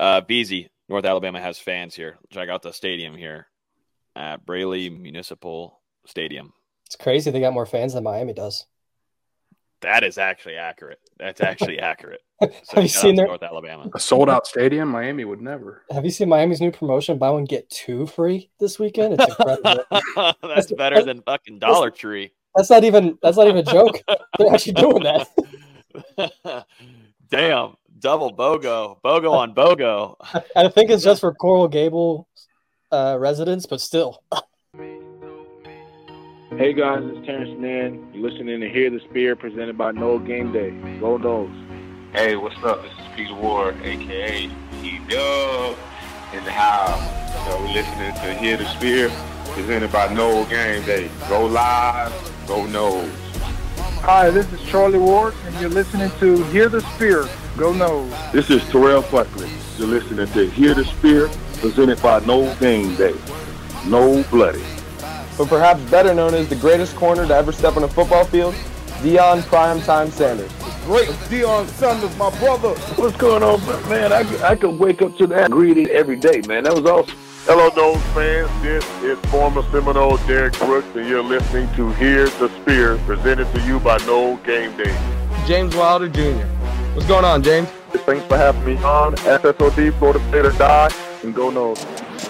Uh, Veazey, North Alabama has fans here. Check out the stadium here at Braly Municipal Stadium. It's crazy they got more fans than Miami does. That is actually accurate. That's actually accurate. So have you seen their North Alabama? A sold out stadium, Miami would never. Have you seen Miami's new promotion? Buy one get two free this weekend. It's incredible. that's better than fucking Dollar Tree. That's not even that's not even a joke. They're actually doing that. Damn, double BOGO, BOGO on BOGO. I think it's just for Coral Gable uh, residents, but still. Hey guys, it's Terrence Nan. You're listening to Hear the Spear presented by Nole Game Day. Go Noles. Hey, what's up? This is Peter Warrick, aka P Dub, in the house. So we're listening to Hear the Spear presented by Nole Game Day. Go live, go Noles. Hi, this is Charlie Ward, and you're listening to Hear the Spear. Go Noles. This is Terrell Buckley. You're listening to Hear the Spear presented by Nole Game Day. No Bloody but perhaps better known as the greatest corner to ever step on a football field, Deion Primetime Sanders. Great Deion Sanders, my brother. What's going on, man? I, I could wake up to that greeting every day, man. That was awesome. Hello, Noles fans. This is former Seminole Derrick Brooks, and you're listening to Hear the Spear, presented to you by Nole Game Day. James Wilder Jr. What's going on, James? Thanks for having me on. SSOD, Florida State or Die, and go Noles.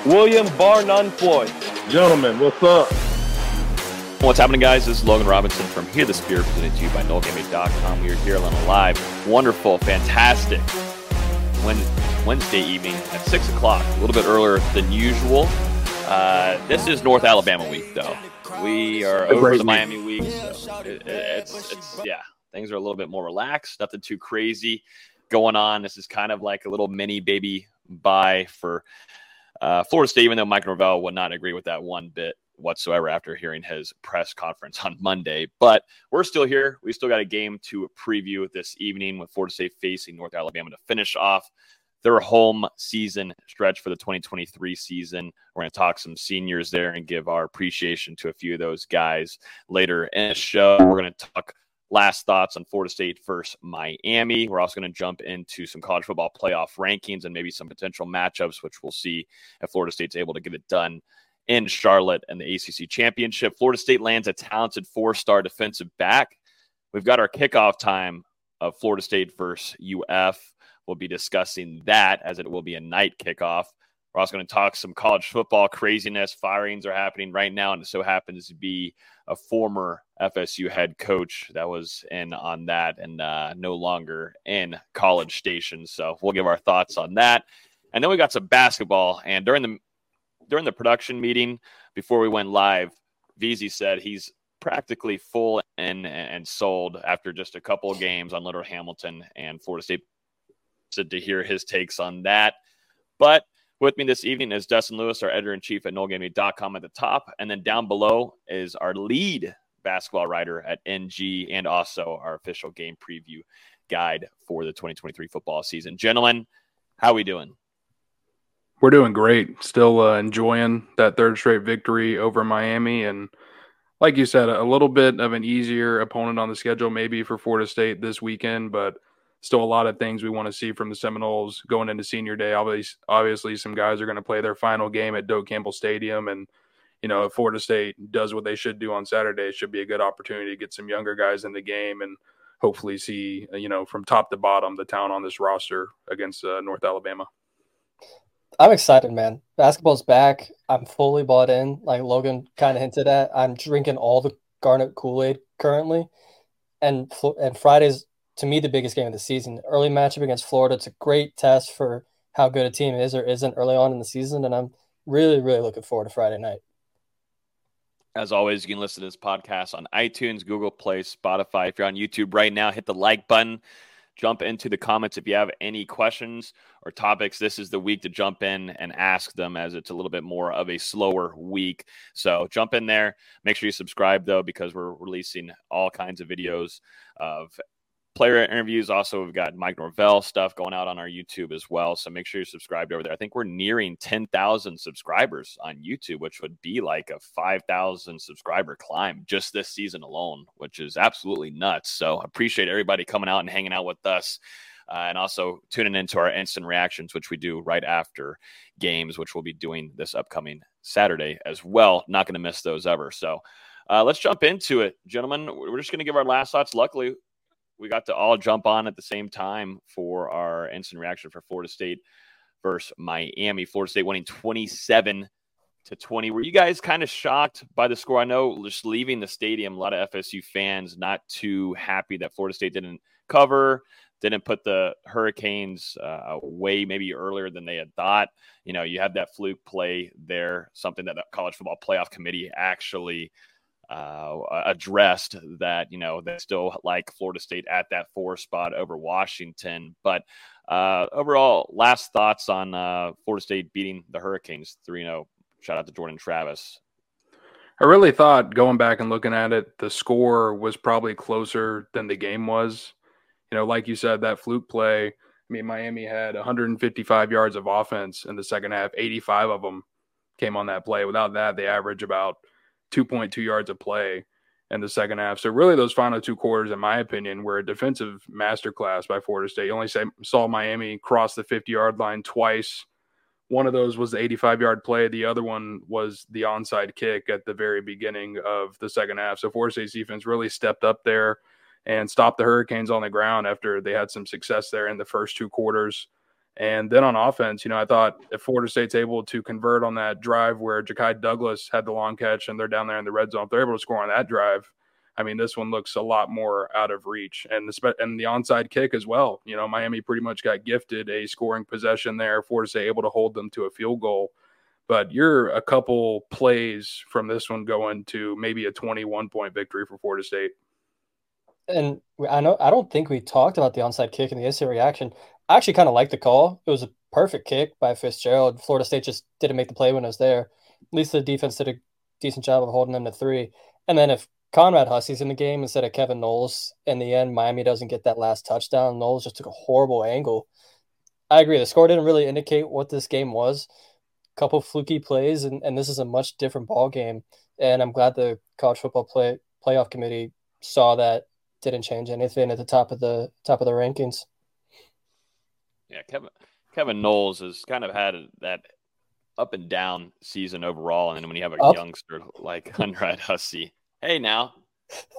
William Bar None Floyd. Gentlemen, what's up? What's happening, guys? This is Logan Robinson from Hear the Spear, presented to you by NoleGameday.com. We are here on a live, wonderful, fantastic Wednesday evening at 6 o'clock, a little bit earlier than usual. Uh, this is North Alabama week, though. We are over the Miami week, so it, it's, it's, yeah, things are a little bit more relaxed, nothing too crazy going on. This is kind of like a little mini baby bye for uh, Florida State, even though Mike Norvell would not agree with that one bit whatsoever after hearing his press conference on Monday. But we're still here. We still got a game to preview this evening with Florida State facing North Alabama to finish off their home season stretch for the 2023 season. We're going to talk some seniors there and give our appreciation to a few of those guys later in the show. We're going to talk last thoughts on Florida State versus Miami. We're also going to jump into some college football playoff rankings and maybe some potential matchups, which we'll see if Florida State's able to get it done in Charlotte and the ACC championship. Florida State lands a talented four star defensive back. We've got our kickoff time of Florida State versus UF. We'll be discussing that as it will be a night kickoff. We're also going to talk some college football craziness. Firings are happening right now, and it so happens to be a former FSU head coach that was in on that and uh, no longer in College Station. So we'll give our thoughts on that. And then we got some basketball. And during the during the production meeting before we went live, Veazey said he's practically full and and sold after just a couple of games on Leonard Hamilton and Florida State. Said to hear his takes on that, but with me this evening is Dustin Lewis, our editor in chief at NoleGameday.com at the top. And then down below is our lead basketball writer at NG and also our official game preview guide for the 2023 football season. Gentlemen, how are we doing? We're doing great. Still uh, enjoying that third straight victory over Miami. And like you said, a little bit of an easier opponent on the schedule, maybe for Florida State this weekend, but still a lot of things we want to see from the Seminoles going into senior day. Obviously, obviously some guys are going to play their final game at Doak Campbell Stadium. And, you know, if Florida State does what they should do on Saturday, it should be a good opportunity to get some younger guys in the game and hopefully see, you know, from top to bottom, the town on this roster against uh, North Alabama. I'm excited, man. Basketball's back. I'm fully bought in. Like Logan kind of hinted at, I'm drinking all the Garnet Kool Aid currently, and and Friday's to me the biggest game of the season. Early matchup against Florida. It's a great test for how good a team is or isn't early on in the season, and I'm really really looking forward to Friday night. As always, you can listen to this podcast on iTunes, Google Play, Spotify. If you're on YouTube right now, hit the like button. Jump into the comments if you have any questions or topics. This is the week to jump in and ask them as it's a little bit more of a slower week. So jump in there. Make sure you subscribe though, because we're releasing all kinds of videos of player interviews. Also, we've got Mike Norvell stuff going out on our YouTube as well. So make sure you're subscribed over there. I think we're nearing 10,000 subscribers on YouTube, which would be like a 5,000 subscriber climb just this season alone, which is absolutely nuts. So appreciate everybody coming out and hanging out with us. uh, and also tuning into our instant reactions, which we do right after games, which we'll be doing this upcoming Saturday as well. Not going to miss those ever. So uh, let's jump into it, gentlemen. We're just going to give our last thoughts. Luckily, we got to all jump on at the same time for our instant reaction for Florida State versus Miami. Florida State winning 27 to 20. Were you guys kind of shocked by the score? I know just leaving the stadium, a lot of FSU fans not too happy that Florida State didn't cover, didn't put the Hurricanes uh, away maybe earlier than they had thought. You know, you have that fluke play there, something that the college football playoff committee actually uh, addressed that, you know, they still like Florida State at that four spot over Washington. But uh, overall, last thoughts on uh, Florida State beating the Hurricanes 3 0. Shout out to Jordan Travis. I really thought going back and looking at it, the score was probably closer than the game was. You know, like you said, that fluke play. I mean, Miami had 155 yards of offense in the second half. 85 of them came on that play. Without that, they average about 2.2 yards of play in the second half. So really, those final two quarters, in my opinion, were a defensive masterclass by Florida State. You only saw Miami cross the 50 yard line twice. One of those was the 85 yard play. The other one was the onside kick at the very beginning of the second half. So Florida State's defense really stepped up there and stopped the Hurricanes on the ground after they had some success there in the first two quarters. And then on offense, you know, I thought if Florida State's able to convert on that drive where Ja'Khi Douglas had the long catch and they're down there in the red zone, if they're able to score on that drive, I mean, this one looks a lot more out of reach, and the and the onside kick as well. You know, Miami pretty much got gifted a scoring possession there. Florida State able to hold them to a field goal, but you're a couple plays from this one going to maybe a 21 point victory for Florida State. And I know I don't think we talked about the onside kick and the instant reaction. I actually kind of like the call. It was a perfect kick by Fitzgerald. Florida State just didn't make the play when it was there. At least the defense did a decent job of holding them to three. And then if Conrad Hussey's in the game instead of Kevin Knowles, in the end, Miami doesn't get that last touchdown. Knowles just took a horrible angle. I agree. The score didn't really indicate what this game was. A couple fluky plays, and, and this is a much different ball game. And I'm glad the college football play playoff committee saw that didn't change anything at the top of the top of the rankings. Yeah, Kevin Kevin Knowles has kind of had that up and down season overall, and then when you have a up. youngster like Conrad Hussey, hey now,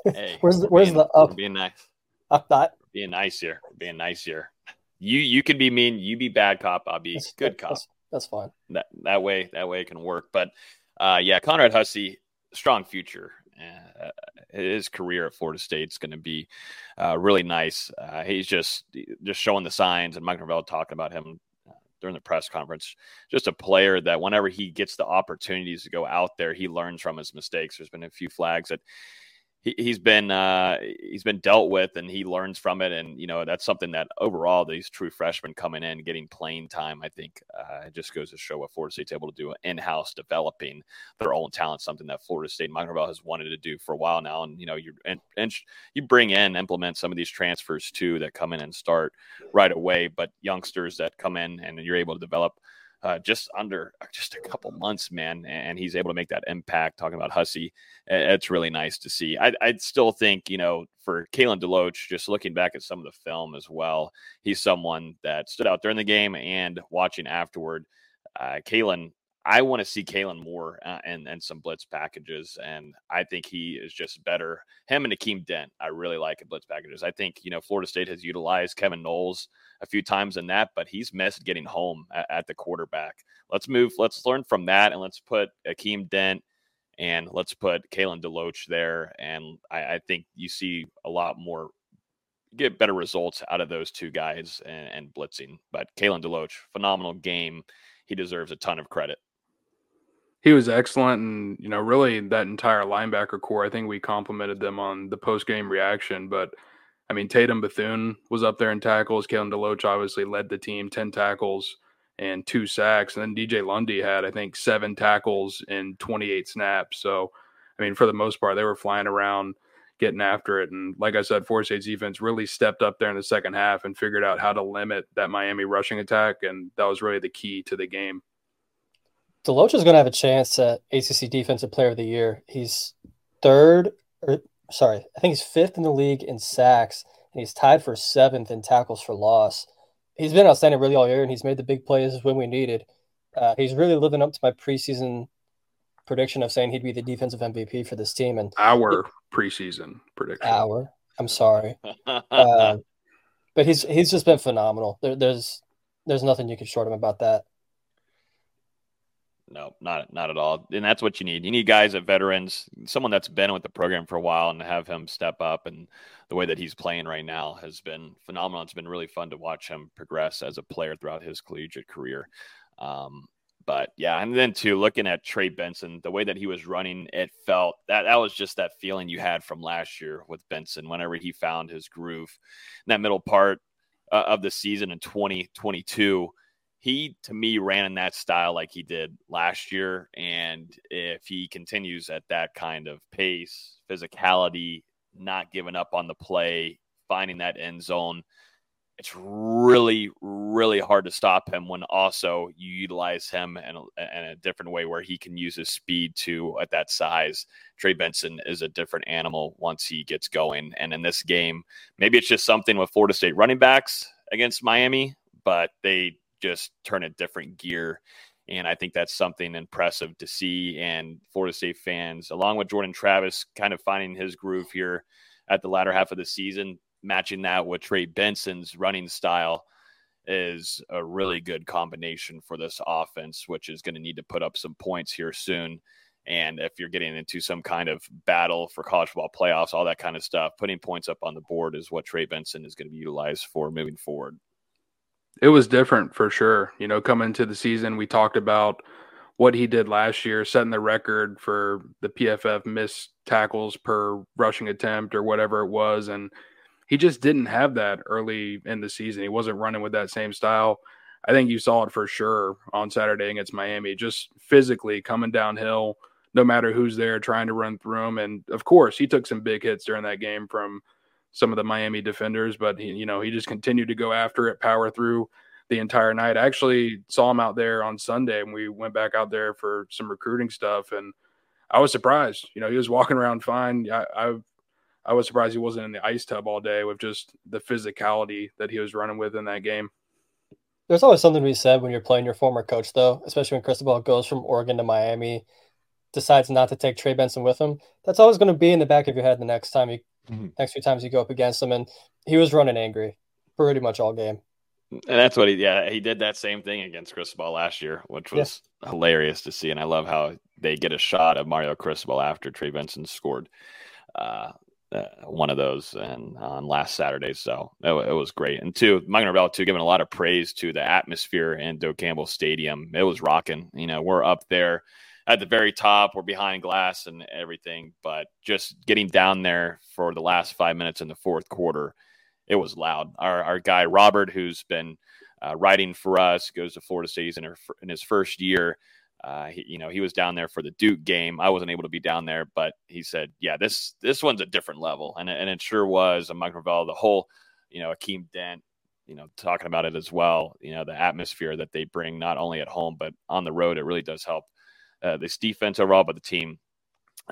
hey, where's the, where's being, the up? Being nice, up that being nice here, being nice here. You you can be mean, you be bad cop, I'll be that's, good cop. That's, that's fine. That that way that way it can work. But uh, yeah, Conrad Hussey, strong future. Uh, his career at Florida State is going to be uh, really nice. Uh, he's just just showing the signs, and Mike Norvell talking about him uh, during the press conference. Just a player that whenever he gets the opportunities to go out there, he learns from his mistakes. There's been a few flags that he, he's been uh, he's been dealt with and he learns from it. And you know that's something that overall these true freshmen coming in getting playing time I think uh, it just goes to show what Florida State's able to do in-house developing their own talent something that Florida State Mike Norvell has wanted to do for a while now. And you know you and, and you bring in implement some of these transfers too that come in and start right away. But youngsters that come in and you're able to develop uh, just under uh, just a couple months, man, and he's able to make that impact. Talking about Hussey, it's really nice to see. I, would still think, you know, for Kalen DeLoach, just looking back at some of the film as well, he's someone that stood out during the game and watching afterward. Uh, Kalen I want to see Kalen more uh, and and some blitz packages, and I think he is just better. Him and Akeem Dent, I really like in blitz packages. I think you know Florida State has utilized Kevin Knowles a few times in that, but he's missed getting home at, at the quarterback. Let's move. Let's learn from that, and let's put Akeem Dent and let's put Kalen DeLoach there. And I, I think you see a lot more get better results out of those two guys and, and blitzing. But Kalen DeLoach, phenomenal game. He deserves a ton of credit he was excellent and you know really that entire linebacker core i think we complimented them on the post game reaction but i mean tatum bethune was up there in tackles. Kalen deloach obviously led the team 10 tackles and two sacks. And then dj lundy had i think seven tackles in 28 snaps. So i mean for the most part they were flying around getting after it. And like i said Florida State's defense really stepped up there in the second half and figured out how to limit that miami rushing attack. And that was really the key to the game. Deloach is going to have a chance at ACC Defensive Player of the Year. He's third, or sorry, I think he's fifth in the league in sacks, and he's tied for seventh in tackles for loss. He's been outstanding really all year, and he's made the big plays when we needed. Uh, he's really living up to my preseason prediction of saying he'd be the defensive MVP for this team. And our preseason prediction. Our, I'm sorry, uh, but he's he's just been phenomenal. There, there's there's nothing you can short him about that. No, not not at all. And that's what you need. You need guys at veterans, someone that's been with the program for a while, and have him step up. And the way that he's playing right now has been phenomenal. It's been really fun to watch him progress as a player throughout his collegiate career. Um, but yeah, and then too, looking at Trey Benson, the way that he was running, it felt that that was just that feeling you had from last year with Benson. Whenever he found his groove, in that middle part uh, of the season in 2022 he to me ran in that style like he did last year. And if he continues at that kind of pace physicality not giving up on the play finding that end zone it's really really hard to stop him when also you utilize him in a, in a different way where he can use his speed to at that size. Trey benson is a different animal once he gets going. And in this game maybe it's just something with florida state running backs against miami but they just turn a different gear. And I think that's something impressive to see. And Florida State fans, along with Jordan Travis, kind of finding his groove here at the latter half of the season, matching that with Trey Benson's running style is a really good combination for this offense, which is going to need to put up some points here soon. And if you're getting into some kind of battle for college football playoffs, all that kind of stuff, putting points up on the board is what Trey Benson is going to be utilized for moving forward. It was different for sure. You know, coming into the season, we talked about what he did last year, setting the record for the PFF missed tackles per rushing attempt or whatever it was. And he just didn't have that early in the season. He wasn't running with that same style. I think you saw it for sure on Saturday against Miami, just physically coming downhill, no matter who's there, trying to run through him. And of course, he took some big hits during that game from some of the Miami defenders, but he, you know, he just continued to go after it, power through the entire night. I actually saw him out there on Sunday and we went back out there for some recruiting stuff and I was surprised. You know, he was walking around fine. I, I, I was surprised he wasn't in the ice tub all day with just the physicality that he was running with in that game. There's always something to be said when you're playing your former coach, though, especially when Cristobal goes from Oregon to Miami, decides not to take Trey Benson with him. That's always going to be in the back of your head the next time you mm-hmm. next few times you go up against him. And he was running angry pretty much all game. And that's what he, yeah, he did that same thing against Cristobal last year, which was yeah. hilarious to see. And I love how they get a shot of Mario Cristobal after Trey Benson scored uh, uh, one of those and on last Saturday. So it, it was great. And two, Mike Norvell too, giving a lot of praise to the atmosphere in Doak Campbell Stadium. It was rocking. You know, we're up there at the very top. We're behind glass and everything, but just getting down there for the last five minutes in the fourth quarter, it was loud. Our, our guy Robert, who's been uh, writing for us, goes to Florida State in, her, in his first year. Uh, he, you know, he was down there for the Duke game. I wasn't able to be down there, but he said, "Yeah, this this one's a different level," and and it sure was. And Mike Norvell, the whole, you know, Akeem Dent, you know, talking about it as well. You know, the atmosphere that they bring not only at home but on the road, it really does help uh, this defense overall, but the team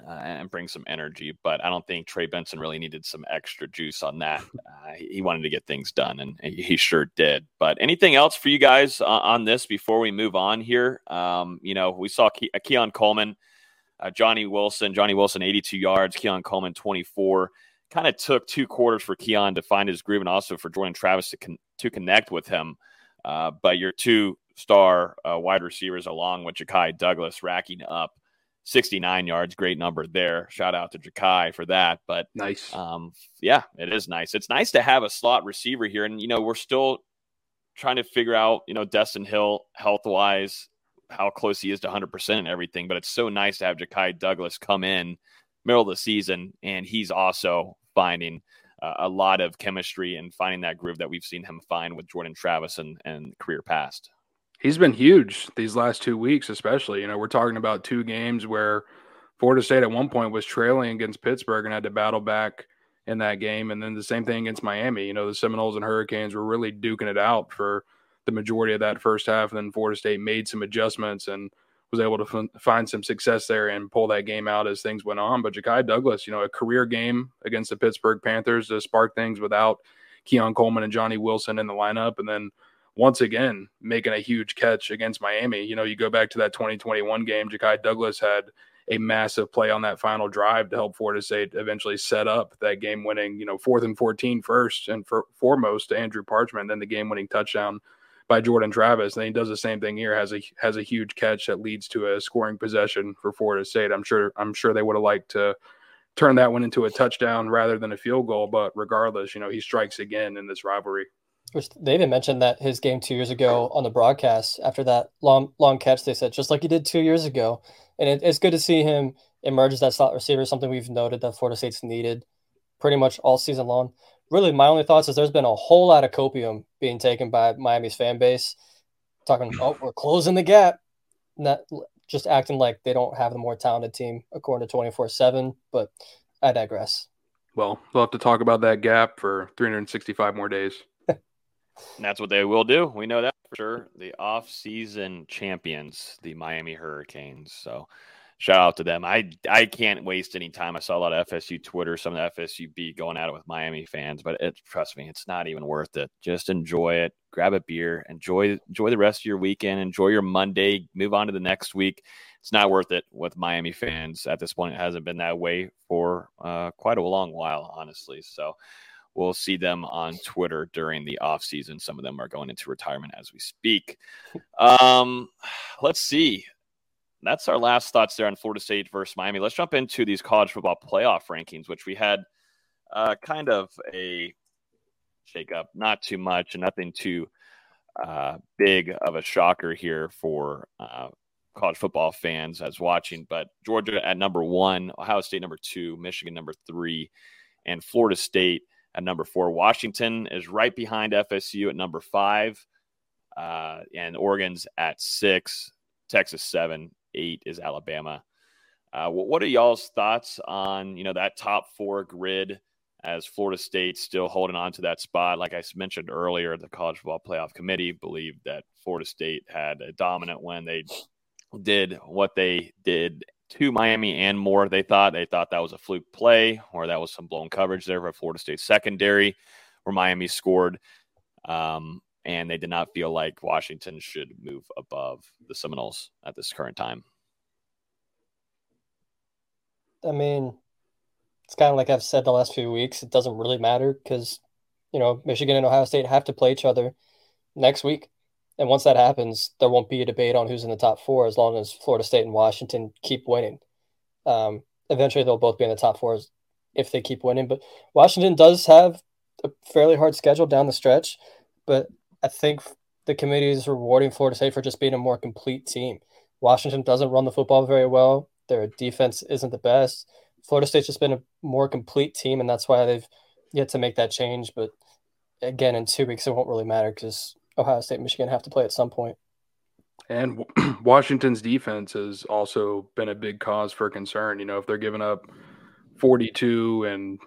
uh, and bring some energy. But I don't think Trey Benson really needed some extra juice on that. Uh, he wanted to get things done, and he sure did. But anything else for you guys on this before we move on here? Um, you know, we saw Ke- uh, Keon Coleman, uh, Johnny Wilson, Johnny Wilson, 82 yards, Keon Coleman, 24. Kind of took two quarters for Keon to find his groove and also for Jordan Travis to, con- to connect with him. Uh, but your two star uh, wide receivers, along with Ja'Khi Douglas, racking up 69 yards. Great number there. Shout out to Ja'Khi for that. But nice. Um, yeah, it is nice. It's nice to have a slot receiver here. And, you know, we're still trying to figure out, you know, Destyn Hill health wise, how close he is to 100% and everything. But it's so nice to have Ja'Khi Douglas come in middle of the season and he's also finding uh, a lot of chemistry and finding that groove that we've seen him find with Jordan Travis and, and career past he's been huge these last two weeks, especially. You know, we're talking about two games where Florida State at one point was trailing against Pittsburgh and had to battle back in that game. And then the same thing against Miami. You know, the Seminoles and Hurricanes were really duking it out for the majority of that first half. And then Florida State made some adjustments and was able to f- find some success there and pull that game out as things went on. But Ja'Khi Douglas, you know, a career game against the Pittsburgh Panthers to spark things without Keon Coleman and Johnny Wilson in the lineup. And then once again, making a huge catch against Miami. You know, you go back to that 2021 game, Ja'Khi Douglas had a massive play on that final drive to help Florida State eventually set up that game winning, you know, fourth and 14 first and for, foremost to Andrew Parchment, then the game winning touchdown by Jordan Travis. And he does the same thing here, has a has a huge catch that leads to a scoring possession for Florida State. I'm sure I'm sure they would have liked to turn that one into a touchdown rather than a field goal, but regardless, you know, he strikes again in this rivalry. Which they even mentioned that his game two years ago on the broadcast after that long long catch, they said just like he did two years ago, and it, it's good to see him emerge as that slot receiver. Something we've noted that Florida State's needed pretty much all season long really my only thoughts is there's been a whole lot of copium being taken by Miami's fan base, talking, oh, we're closing the gap, not just acting like they don't have the more talented team according to 24 7. But I digress. Well, we'll have to talk about that gap for 365 more days. And that's what they will do. We know that for sure. The off-season champions, the Miami Hurricanes. So shout out to them. I I can't waste any time. I saw a lot of FSU Twitter, some of the FSU beat going at it with Miami fans, but it, trust me, it's not even worth it. Just enjoy it. Grab a beer. Enjoy enjoy the rest of your weekend. Enjoy your Monday. Move on to the next week. It's not worth it with Miami fans at this point. It hasn't been that way for uh, quite a long while, honestly. So we'll see them on Twitter during the off season. Some of them are going into retirement as we speak. Um, let's see that's our last thoughts there on Florida State versus Miami. Let's jump into these college football playoff rankings, which we had uh, kind of a shakeup, not too much nothing too uh, big of a shocker here for uh, college football fans as watching. But Georgia at number one, Ohio State number two, Michigan number three, and Florida State at number four. Washington is right behind FSU at number five, uh, and Oregon's at six. Texas seven, eight is Alabama. Uh, what are y'all's thoughts on you know that top four grid as Florida State still holding on to that spot? Like I mentioned earlier, the College Football Playoff Committee believed that Florida State had a dominant win. they did what they did to Miami and more. They thought they thought that was a fluke play or that was some blown coverage there for Florida State secondary, where Miami scored. Um, and they did not feel like Washington should move above the Seminoles at this current time. I mean, it's kind of like I've said the last few weeks. It doesn't really matter because, you know, Michigan and Ohio State have to play each other next week. And once that happens, there won't be a debate on who's in the top four as long as Florida State and Washington keep winning. Um, eventually, they'll both be in the top four if they keep winning. But Washington does have a fairly hard schedule down the stretch. But I think the committee is rewarding Florida State for just being a more complete team. Washington doesn't run the football very well. Their defense isn't the best. Florida State's just been a more complete team, and that's why they've yet to make that change. But again, in two weeks, it won't really matter because Ohio State and Michigan have to play at some point. And Washington's defense has also been a big cause for concern. You know, if they're giving up 42 and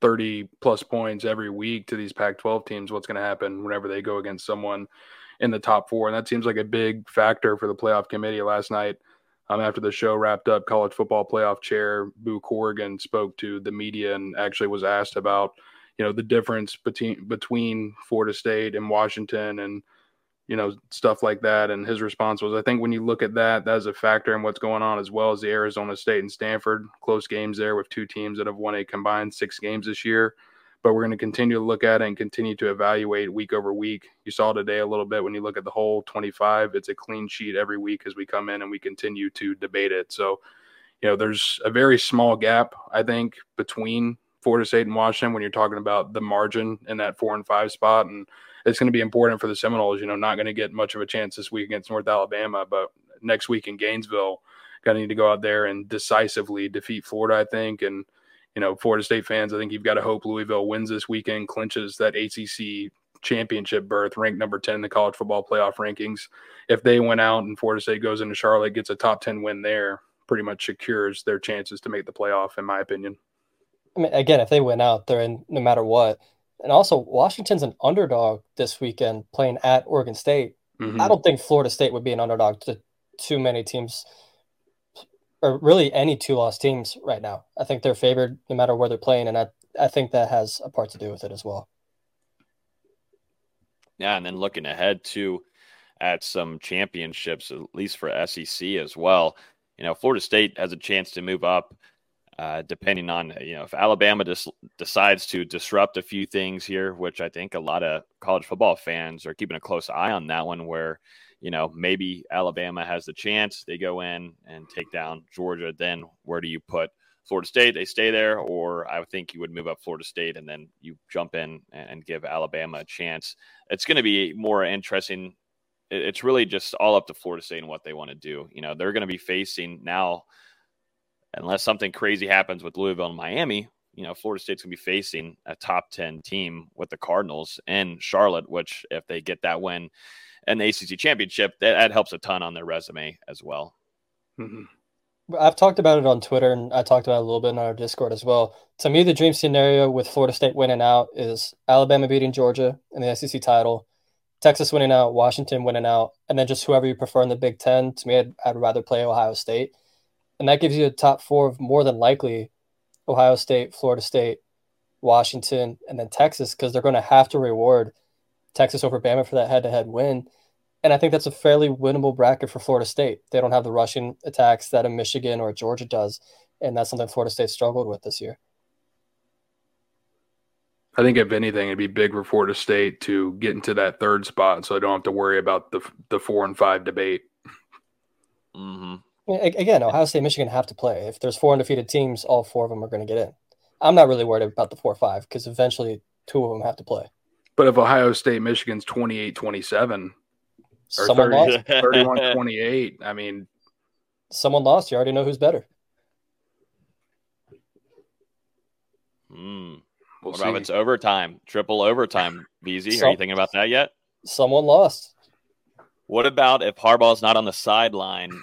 30 plus points every week to these Pac 12 teams, what's going to happen whenever they go against someone in the top four? And that seems like a big factor for the playoff committee last night. Um, after the show wrapped up, college football playoff chair Boo Corrigan spoke to the media and actually was asked about, you know, the difference between between Florida State and Washington and you know, stuff like that. And his response was, I think when you look at that, that is a factor in what's going on, as well as the Arizona State and Stanford close games there with two teams that have won a combined six games this year. But we're going to continue to look at it and continue to evaluate week over week. You saw today a little bit when you look at the whole 25, it's a clean sheet every week as we come in and we continue to debate it. So, you know, there's a very small gap, I think, between Florida State and Washington when you're talking about the margin in that four and five spot. And it's going to be important for the Seminoles. You know, not going to get much of a chance this week against North Alabama, but next week in Gainesville, going to need to go out there and decisively defeat Florida. I think, and you know, Florida State fans, I think you've got to hope Louisville wins this weekend, clinches that ACC championship berth, ranked number 10 in the college football playoff rankings. If they went out and Florida State goes into Charlotte, gets a top 10 win there, pretty much secures their chances to make the playoff, in my opinion. I mean, again, if they win out, they're in no matter what. And also, Washington's an underdog this weekend playing at Oregon State. Mm-hmm. I don't think Florida State would be an underdog to too many teams, or really any two loss teams right now. I think they're favored no matter where they're playing, and I I think that has a part to do with it as well. Yeah, and then looking ahead to at some championships, at least for SEC as well. You know, Florida State has a chance to move up, uh, depending on you know if Alabama just decides to disrupt a few things here, which I think a lot of college football fans are keeping a close eye on that one. Where you know maybe Alabama has the chance, they go in and take down Georgia. Then where do you put Florida State, they stay there, or I think you would move up Florida State and then you jump in and give Alabama a chance. It's going to be more interesting. It's really just all up to Florida State and what they want to do. You know, they're going to be facing now, unless something crazy happens with Louisville and Miami. You know, Florida State's going to be facing a top 10 team with the Cardinals and Charlotte, which, if they get that win and the ACC championship, that, that helps a ton on their resume as well. Mm-hmm. I've talked about it on Twitter and I talked about it a little bit in our Discord as well. To me, the dream scenario with Florida State winning out is Alabama beating Georgia in the SEC title, Texas winning out, Washington winning out, and then just whoever you prefer in the Big Ten. To me, I'd, I'd rather play Ohio State. And that gives you a top four of more than likely Ohio State, Florida State, Washington, and then Texas because they're going to have to reward Texas over Bama for that head to head win. And I think that's a fairly winnable bracket for Florida State. They don't have the rushing attacks that a Michigan or Georgia does. And that's something Florida State struggled with this year. I think if anything, it'd be big for Florida State to get into that third spot, so I don't have to worry about the the four and five debate. Mm-hmm. Again, Ohio State, Michigan have to play. If there's four undefeated teams, all four of them are going to get in. I'm not really worried about the four or five because eventually two of them have to play. But if Ohio State, Michigan's 28 27, or Someone 30, lost. 31 28. I mean, Someone lost. You already know who's better. Hmm. We'll what about see. it's overtime, triple overtime? VZ, are you thinking about that yet? Someone lost. What about if Harbaugh's not on the sideline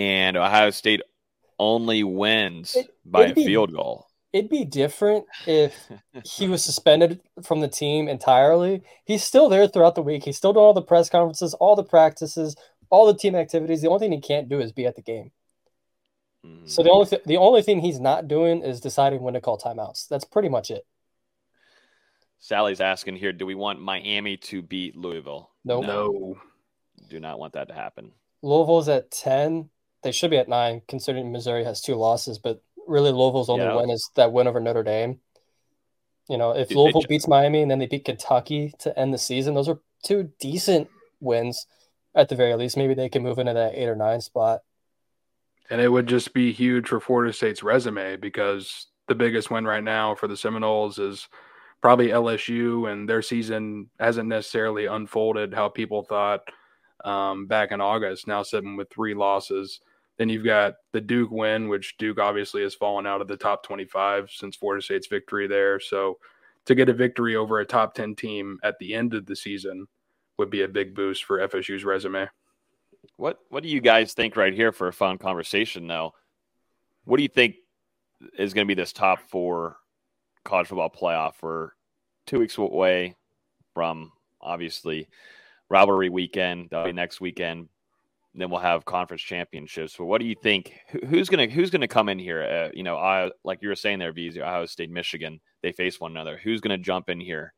and Ohio State only wins It- by a be- field goal? It'd be different if he was suspended from the team entirely. He's still there throughout the week. He's still doing all the press conferences, all the practices, all the team activities. The only thing he can't do is be at the game. So the hmm. only th- the only thing he's not doing is deciding when to call timeouts. That's pretty much it. Sally's asking here, do we want Miami to beat Louisville? Nope. no. Do not want that to happen. Louisville's at ten. They should be at nine, considering Missouri has two losses. But really, Louisville's only Yeah. win is that win over Notre Dame. You know, if Dude, Louisville ju- beats Miami and then they beat Kentucky to end the season, those are two decent wins at the very least. Maybe they can move into that eight or nine spot. And it would just be huge for Florida State's resume because the biggest win right now for the Seminoles is probably LSU, and their season hasn't necessarily unfolded how people thought um, back in August. Now sitting with three losses. Then you've got the Duke win, which Duke obviously has fallen out of the top 25 since Florida State's victory there. So to get a victory over a top 10 team at the end of the season would be a big boost for FSU's resume. What What do you guys think right here for a fun conversation? Though, what do you think is going to be this top four college football playoff? We're two weeks away from obviously rivalry weekend. That'll be next weekend. Then we'll have conference championships. But what do you think? Who's gonna Who's gonna come in here? Uh, you know, I, like you were saying there, VZ, Ohio State, Michigan. They face one another. Who's gonna jump in here?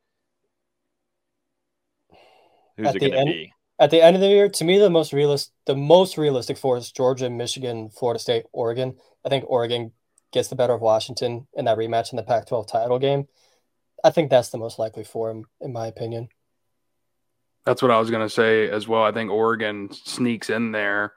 Who's At it gonna end- be? At the end of the year, to me, the most realist, the most realistic four is Georgia, Michigan, Florida State, Oregon. I think Oregon gets the better of Washington in that rematch in the Pac-12 title game. I think that's the most likely for him, in my opinion. That's what I was going to say as well. I think Oregon sneaks in there,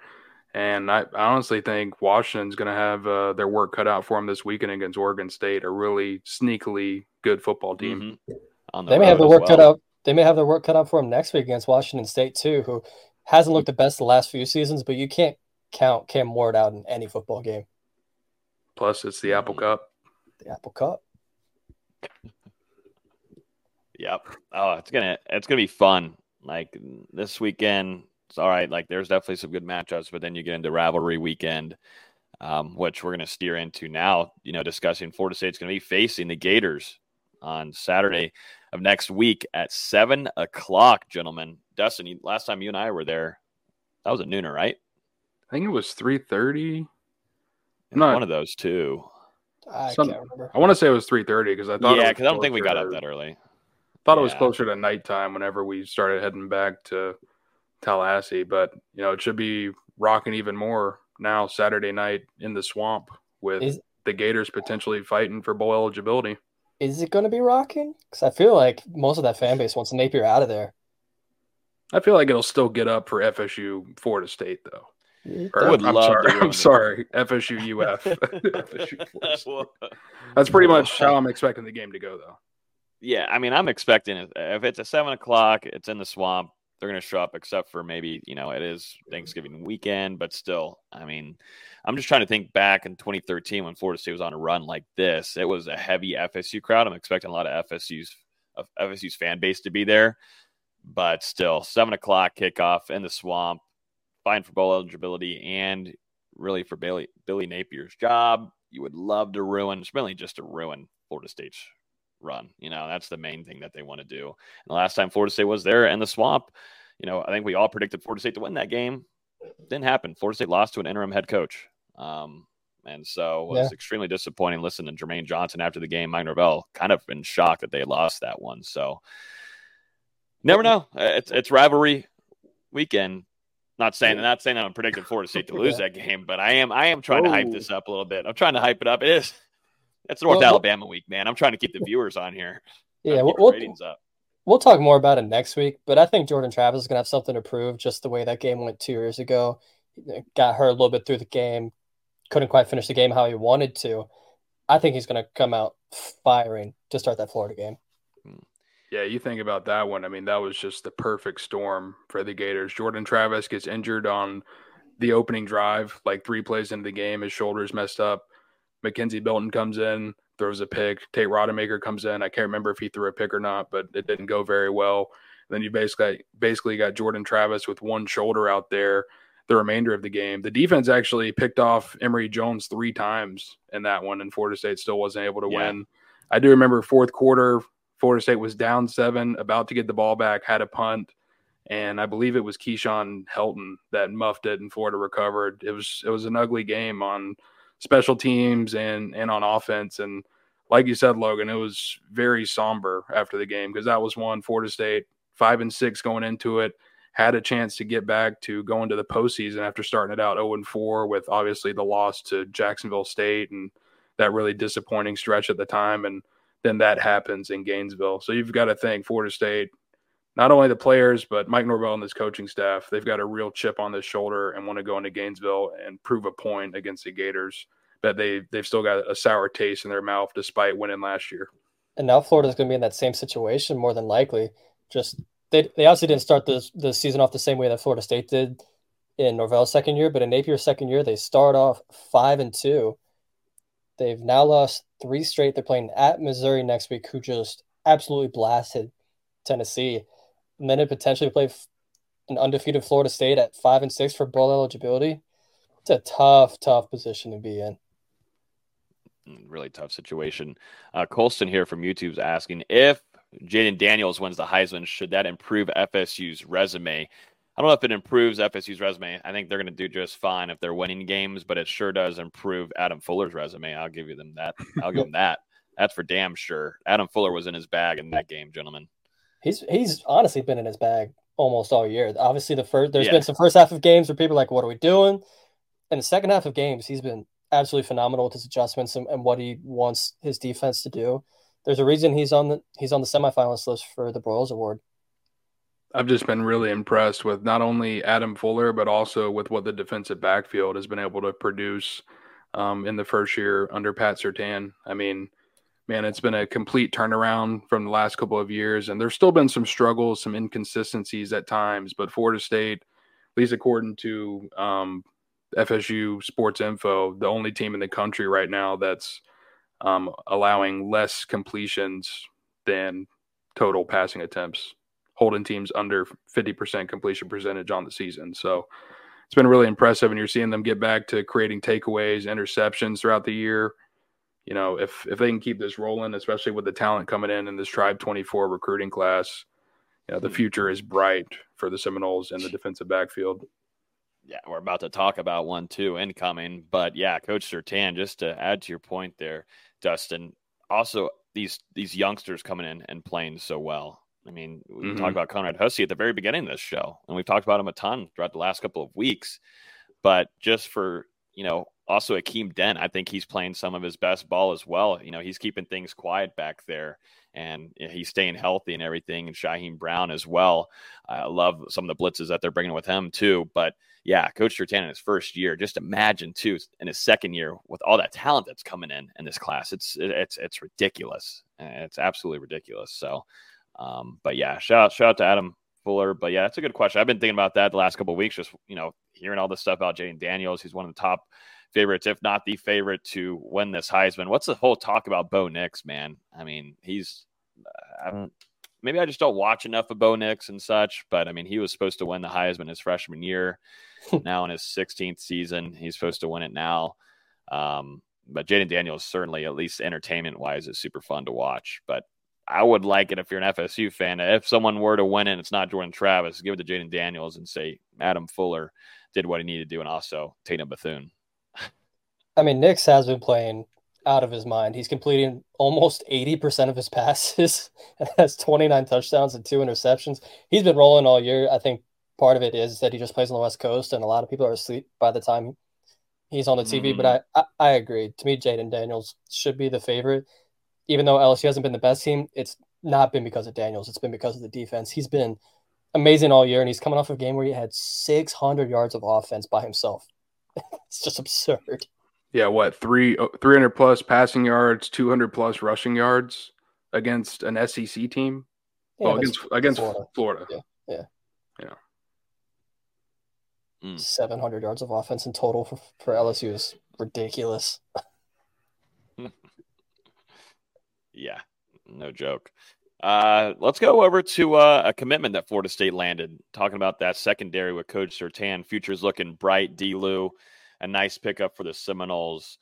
and I, I honestly think Washington's going to have uh, their work cut out for them this weekend against Oregon State, a really sneakily good football team. Mhm. On the They may have road the work well. cut out. They may have their work cut out for them next week against Washington State too, who hasn't looked the best the last few seasons. But you can't count Cam Ward out in any football game. Plus, it's the Apple Cup. The Apple Cup. Yep. Oh, it's gonna it's gonna be fun. Like this weekend, it's all right. Like there's definitely some good matchups, but then you get into rivalry weekend, um, which we're gonna steer into now. You know, discussing Florida State's gonna be facing the Gators on Saturday of next week at seven o'clock, gentlemen. Dustin, you, last time you and I were there, that was a nooner, right? I think it was three thirty. Not one of those two. I Some, can't remember. I want to say it was three thirty because I thought yeah, because I don't think we got up that early. Thought yeah. it was closer to nighttime whenever we started heading back to Tallahassee, but you know it should be rocking even more now Saturday night in the swamp with is, the Gators potentially fighting for bowl eligibility. Is it going to be rocking? Because I feel like most of that fan base wants Napier out of there. I feel like it'll still get up for FSU Florida State though. Or, I would I'm love sorry, I'm sorry, FSU UF. FSU That's pretty much how I'm expecting the game to go though. Yeah, I mean, I'm expecting it. If it's a seven o'clock, it's in the swamp. They're going to show up, except for maybe you know it is Thanksgiving weekend, but still, I mean, I'm just trying to think back in 2013 when Florida State was on a run like this. It was a heavy FSU crowd. I'm expecting a lot of FSU's of FSU's fan base to be there but still, seven o'clock kickoff in the swamp, fine for bowl eligibility and really for Billy Billy Napier's job. You would love to ruin, it's really just to ruin Florida State's run. You know, that's the main thing that they want to do. And the last time Florida State was there in the swamp, you know, I think we all predicted Florida State to win that game. Didn't happen. Florida State lost to an interim head coach. Um, and so it was yeah. extremely disappointing listening to Jermaine Johnson after the game. Mike Norvell kind of been shocked that they lost that one. So Never know. It's it's rivalry weekend. Not saying not saying that I'm predicting Florida State to lose that game, but I am I am trying to hype this up a little bit. I'm trying to hype it up. It is it's North well, Alabama week, man. I'm trying to keep the viewers on here. Yeah, we'll, we'll, ratings up. We'll talk more about it next week, but I think Jordan Travis is gonna have something to prove. Just the way that game went two years ago, got hurt a little bit through the game, couldn't quite finish the game how he wanted to. I think he's gonna come out firing to start that Florida game. Hmm. Yeah, you think about that one. I mean, that was just the perfect storm for the Gators. Jordan Travis gets injured on the opening drive, like three plays into the game. His shoulder's messed up. McKenzie Milton comes in, throws a pick. Tate Rodemaker comes in. I can't remember if he threw a pick or not, but it didn't go very well. And then you basically basically got Jordan Travis with one shoulder out there the remainder of the game. The defense actually picked off Emory Jones three times in that one, and Florida State still wasn't able to yeah. win. I do remember fourth quarter, Florida State was down seven, about to get the ball back, had a punt, and I believe it was Keyshawn Helton that muffed it, and Florida recovered. It was it was an ugly game on special teams and and on offense, and like you said, Logan, it was very somber after the game because that was one Florida State five and six going into it had a chance to get back to going to the postseason after starting it out 0 and 4 with obviously the loss to Jacksonville State and that really disappointing stretch at the time. And then that happens in Gainesville. So you've got to thank Florida State, not only the players, but Mike Norvell and his coaching staff. They've got a real chip on their shoulder and want to go into Gainesville and prove a point against the Gators. But they they've still got a sour taste in their mouth despite winning last year. And now Florida's going to be in that same situation more than likely. Just they they obviously didn't start the the season off the same way that Florida State did in Norvell's second year, but in Napier's second year they start off five and two They've now lost three straight. They're playing at Missouri next week, who just absolutely blasted Tennessee. Then potentially play an undefeated Florida State at five and six for bowl eligibility. It's a tough, tough position to be in. Really tough situation. Uh, Colston here from YouTube's asking if Jayden Daniels wins the Heisman, should that improve FSU's resume? I don't know if it improves FSU's resume. I think they're going to do just fine if they're winning games, but it sure does improve Adam Fuller's resume. I'll give you them that. I'll give them that. That's for damn sure. Adam Fuller was in his bag in that game, gentlemen. He's he's honestly been in his bag almost all year. Obviously, the first there's yeah. been some first half of games where people are like, "What are we doing?" In the second half of games, he's been absolutely phenomenal with his adjustments and, and what he wants his defense to do. There's a reason he's on the he's on the semifinalist list for the Broyles Award. I've just been really impressed with not only Adam Fuller, but also with what the defensive backfield has been able to produce um, in the first year under Pat Surtain. I mean, man, it's been a complete turnaround from the last couple of years, and there's still been some struggles, some inconsistencies at times. But Florida State, at least according to um, FSU Sports Info, the only team in the country right now that's um, allowing less completions than total passing attempts holding teams under 50% completion percentage on the season. So it's been really impressive. And you're seeing them get back to creating takeaways, interceptions throughout the year. You know, if if they can keep this rolling, especially with the talent coming in in this Tribe 24 recruiting class, you know, the hmm. future is bright for the Seminoles in the defensive backfield. yeah, we're about to talk about one too incoming. But yeah, Coach Surtain, just to add to your point there, Dustin, also these these youngsters coming in and playing so well. I mean, we mm-hmm. talked about Conrad Hussey at the very beginning of this show, and we've talked about him a ton throughout the last couple of weeks. But just for you know, also Akeem Dent, I think he's playing some of his best ball as well. You know, he's keeping things quiet back there, and he's staying healthy and everything. And Shyheim Brown as well. I love some of the blitzes that they're bringing with him too. But yeah, Coach Surtain in his first year, just imagine too in his second year with all that talent that's coming in in this class. It's it's it's ridiculous. It's absolutely ridiculous. So um, but yeah, shout out, shout out to Adam Fuller. But yeah, that's a good question. I've been thinking about that the last couple of weeks, just you know, hearing all this stuff about Jayden Daniels. He's one of the top favorites, if not the favorite, to win this Heisman. What's the whole talk about Bo Nix, man? I mean, he's uh, maybe I just don't watch enough of Bo Nix and such, but I mean, he was supposed to win the Heisman his freshman year. now in his 16th season, he's supposed to win it now. Um, but Jayden Daniels certainly, at least entertainment wise, is super fun to watch. But I would like it if you're an FSU fan. If someone were to win and it's not Jordan Travis, give it to Jayden Daniels and say Adam Fuller did what he needed to do, and also Tatum Bethune. I mean, Nix has been playing out of his mind. He's completing almost 80% of his passes and has 29 touchdowns and two interceptions. He's been rolling all year. I think part of it is that he just plays on the West Coast and a lot of people are asleep by the time he's on the TV. Mm-hmm. But I, I, I agree. To me, Jayden Daniels should be the favorite even though LSU hasn't been the best team, it's not been because of Daniels. It's been because of the defense. He's been amazing all year, and he's coming off a game where he had 600 yards of offense by himself. it's just absurd. Yeah, what three 300 plus passing yards, 200 plus rushing yards against an SEC team? Yeah, well, against against Florida. Florida. Yeah, yeah, yeah. Mm. 700 yards of offense in total for, for LSU is ridiculous. Yeah, no joke. Uh, let's go over to uh, a commitment that Florida State landed. Talking about that secondary with Coach Surtain, futures looking bright. D. Lou, a nice pickup for the Seminoles.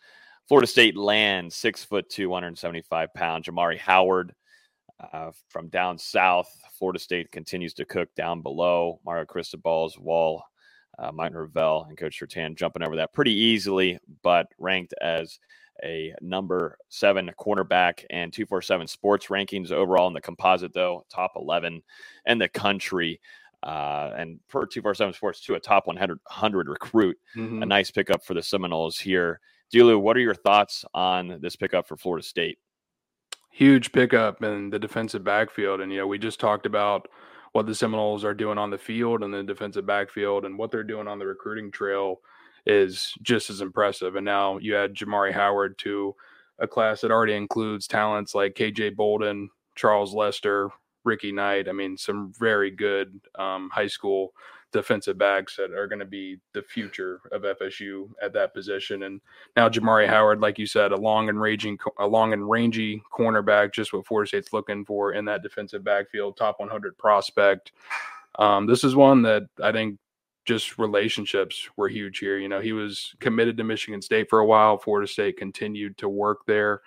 Florida State lands six foot two, 175 pound Jamari Howard uh, from down south. Florida State continues to cook down below. Mario Cristobal's wall, uh, Mike Norvell, and Coach Surtain jumping over that pretty easily, but ranked as a number seven cornerback and 247 sports rankings overall in the composite, though, top 11 in the country. Uh, and per 247 sports, to a top 100, 100 recruit. Mm-hmm. A nice pickup for the Seminoles here. Dulu, what are your thoughts on this pickup for Florida State? Huge pickup in the defensive backfield. And, you know, we just talked about what the Seminoles are doing on the field and the defensive backfield and what they're doing on the recruiting trail is just as impressive. And now you add Jamari Howard to a class that already includes talents like KJ Bolden, Charles Lester, Ricky Knight. I mean, some very good um, high school defensive backs that are going to be the future of FSU at that position. And now Jamari Howard, like you said, a long and raging, a long and rangy cornerback, just what Florida State's looking for in that defensive backfield, top 100 prospect. Um, this is one that I think just relationships were huge here. You know, he was committed to Michigan State for a while. Florida State continued to work there.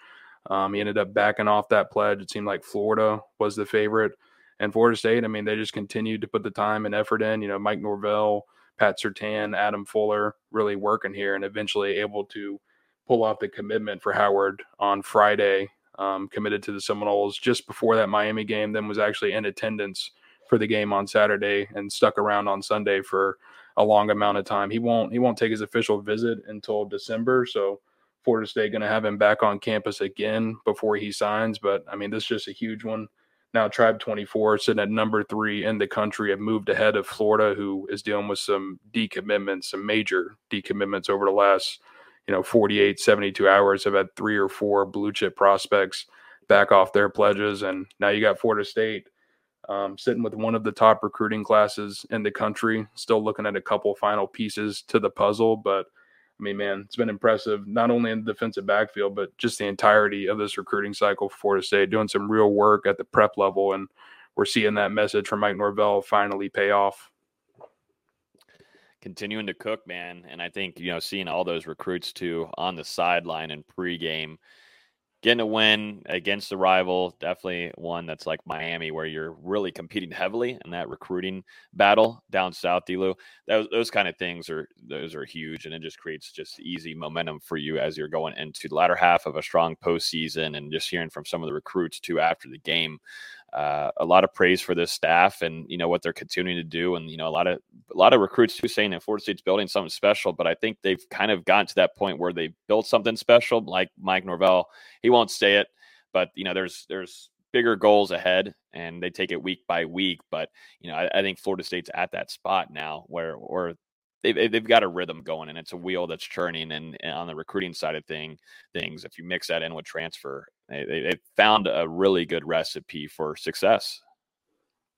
Um, he ended up backing off that pledge. It seemed like Florida was the favorite. And Florida State, I mean, they just continued to put the time and effort in. You know, Mike Norvell, Pat Surtain, Adam Fuller really working here and eventually able to pull off the commitment for Howard on Friday, um, committed to the Seminoles just before that Miami game, then was actually in attendance for the game on Saturday and stuck around on Sunday for a long amount of time. He won't he won't take his official visit until December, so Florida State going to have him back on campus again before he signs. But I mean, this is just a huge one. Now, Tribe 24 sitting at number three in the country have moved ahead of Florida, who is dealing with some decommitments, some major decommitments over the last, you know, 48, 72 hours. Have had three or four blue chip prospects back off their pledges. And now you got Florida State um, sitting with one of the top recruiting classes in the country. Still looking at a couple final pieces to the puzzle, but I mean, man, it's been impressive not only in the defensive backfield, but just the entirety of this recruiting cycle for Florida State, doing some real work at the prep level, and we're seeing that message from Mike Norvell finally pay off. Continuing to cook, man, and I think you know seeing all those recruits too on the sideline and pregame getting a win against the rival, definitely one that's like Miami, where you're really competing heavily in that recruiting battle down south, Delu. Those, those kind of things are those are huge, and it just creates just easy momentum for you as you're going into the latter half of a strong postseason, and just hearing from some of the recruits too after the game uh, a lot of praise for this staff and you know what they're continuing to do, and you know a lot of a lot of recruits too saying that Florida State's building something special. But I think they've kind of gotten to that point where they built something special, like Mike Norvell. He won't say it, but you know there's there's bigger goals ahead, and they take it week by week. But you know I, I think Florida State's at that spot now where where they've, they've got a rhythm going and it's a wheel that's churning and, and, on the recruiting side of thing things if you mix that in with transfer they, they, found a really good recipe for success.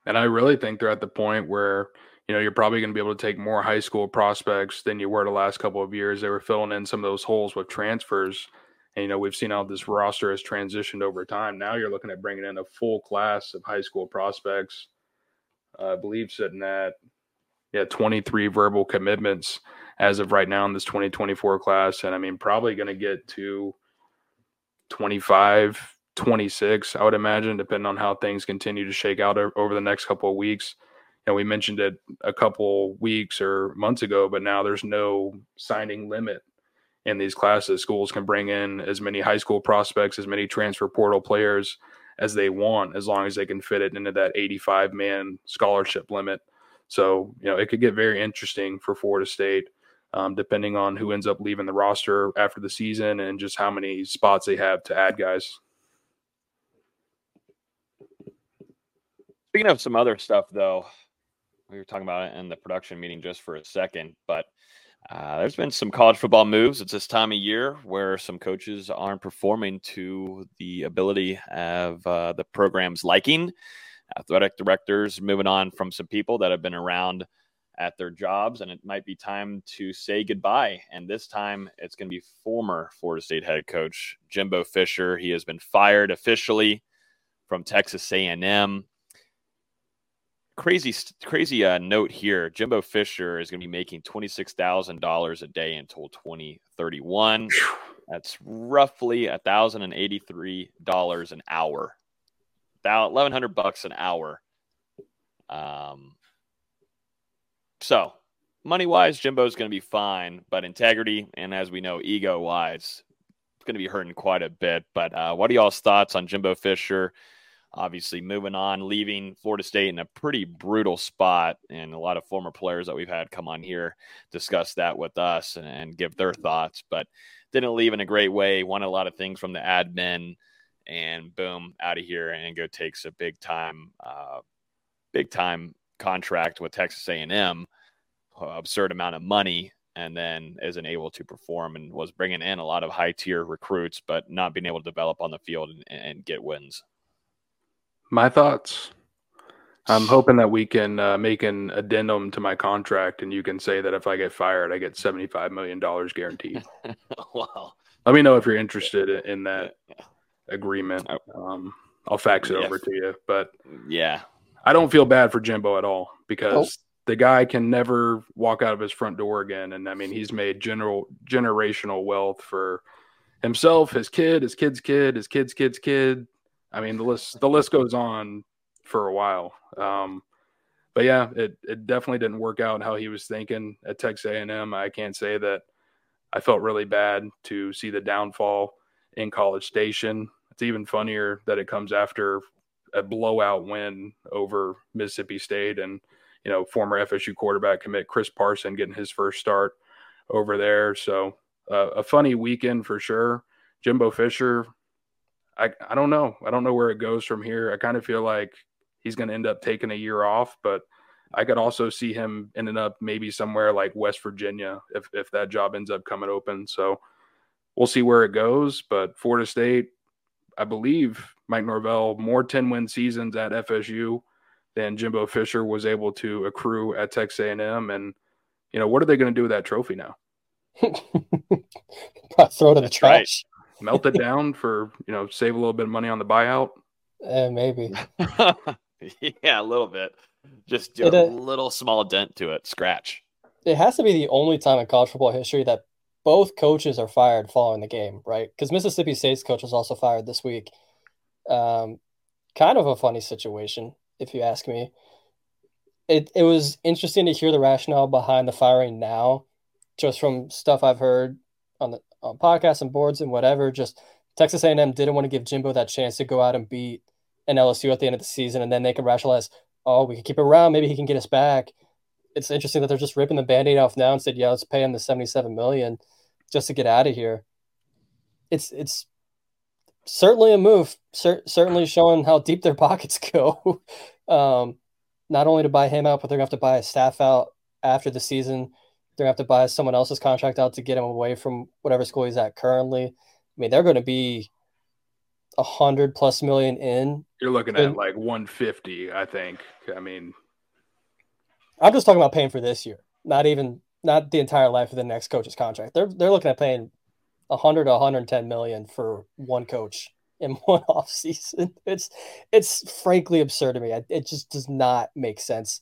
And i really think they're at the point where you know you're probably going to be able to take more high school prospects than you were the last couple of years. They were filling in some of those holes with transfers and you know we've seen how this roster has transitioned over time. Now you're looking at bringing in a full class of high school prospects uh, i believe sitting at yeah, 23 verbal commitments as of right now in this 2024 class. And I mean, probably going to get to 25, 26, I would imagine, depending on how things continue to shake out over the next couple of weeks. And we mentioned it a couple weeks or months ago, but now there's no signing limit in these classes. Schools can bring in as many high school prospects, as many transfer portal players as they want, as long as they can fit it into that 85 man scholarship limit. So, you know, it could get very interesting for Florida State, um, depending on who ends up leaving the roster after the season and just how many spots they have to add guys. Speaking of some other stuff, though, we were talking about it in the production meeting just for a second, but uh, there's been some college football moves. It's this time of year where some coaches aren't performing to the ability of uh, the program's liking athletic directors moving on from some people that have been around at their jobs, and it might be time to say goodbye. And this time, it's going to be former Florida State head coach Jimbo Fisher. He has been fired officially from Texas A&M. Crazy, crazy uh, note here. Jimbo Fisher is going to be making twenty six thousand dollars a day until twenty thirty one. That's roughly a thousand and eighty three dollars an hour eleven hundred bucks an hour. Um, so money wise, Jimbo's going to be fine, but integrity and as we know, ego wise, it's going to be hurting quite a bit. But uh, what are y'all's thoughts on Jimbo Fisher? Obviously, moving on, leaving Florida State in a pretty brutal spot, and a lot of former players that we've had come on here discuss that with us and, and give their thoughts, but didn't leave in a great way. Won a lot of things from the admin and boom, out of here and go takes a big time, uh, big time contract with Texas A&M, absurd amount of money, and then isn't able to perform and was bringing in a lot of high tier recruits, but not being able to develop on the field and, and get wins. My thoughts. I'm hoping that we can uh, make an addendum to my contract, and you can say that if I get fired, I get $75 million guaranteed. wow. Let me know if you're interested in that. Yeah agreement. Um, I'll fax it over to you. But yeah, I don't feel bad for Jimbo at all because oh. the guy can never walk out of his front door again. And I mean, he's made general generational wealth for himself, his kid, his kid's kid, his kid's kid's kid. I mean, the list the list goes on for a while. Um, but yeah, it, it definitely didn't work out how he was thinking at Texas A&M. I can't say that I felt really bad to see the downfall in College Station. It's even funnier that it comes after a blowout win over Mississippi State and you know former FSU quarterback commit Chris Parson getting his first start over there. So uh, a funny weekend for sure. Jimbo Fisher, I I don't know. I don't know where it goes from here. I kind of feel like he's going to end up taking a year off, but I could also see him ending up maybe somewhere like West Virginia if if that job ends up coming open. So we'll see where it goes. But Florida State I believe Mike Norvell more 10 win seasons at FSU than Jimbo Fisher was able to accrue at Texas A&M. And, you know, what are they going to do with that trophy now? Throw it in the trash. Melt it down for, you know, save a little bit of money on the buyout. Uh, maybe. yeah, a little bit. Just do it, a uh, little small dent to it, scratch. It has to be the only time in college football history that both coaches are fired following the game, right? Because Mississippi State's coach was also fired this week. Um, kind of a funny situation, if you ask me. It it was interesting to hear the rationale behind the firing now, just from stuff I've heard on the on podcasts and boards and whatever. Just Texas A&M didn't want to give Jimbo that chance to go out and beat an LSU at the end of the season, and then they can rationalize, oh, we can keep him around, maybe he can get us back. It's interesting that they're just ripping the band-aid off now and said, yeah, let's pay him the seventy-seven million just to get out of here. It's it's certainly a move, cer- certainly showing how deep their pockets go. um, not only to buy him out, but they're gonna have to buy a staff out after the season. They're gonna have to buy someone else's contract out to get him away from whatever school he's at currently. I mean, they're going to be a hundred plus million in. You're looking at like 150, I think. I mean, I'm just talking about paying for this year, not even not the entire life of the next coach's contract. They're they're looking at paying 100 to 110 million for one coach in one off season. It's it's frankly absurd to me. It just does not make sense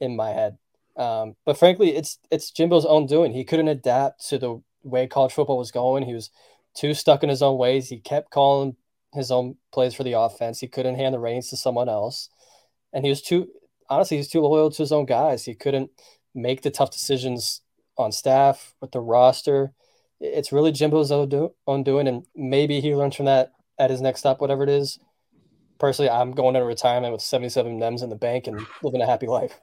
in my head. Um, but frankly, it's it's Jimbo's own doing. He couldn't adapt to the way college football was going. He was too stuck in his own ways. He kept calling his own plays for the offense. He couldn't hand the reins to someone else, and he was too honestly he's too loyal to his own guys. He couldn't make the tough decisions on staff with the roster. It's really Jimbo's own, do- doing, and maybe he learns from that at his next stop, whatever it is. Personally, I'm going into retirement with 77 Nems in the bank and living a happy life.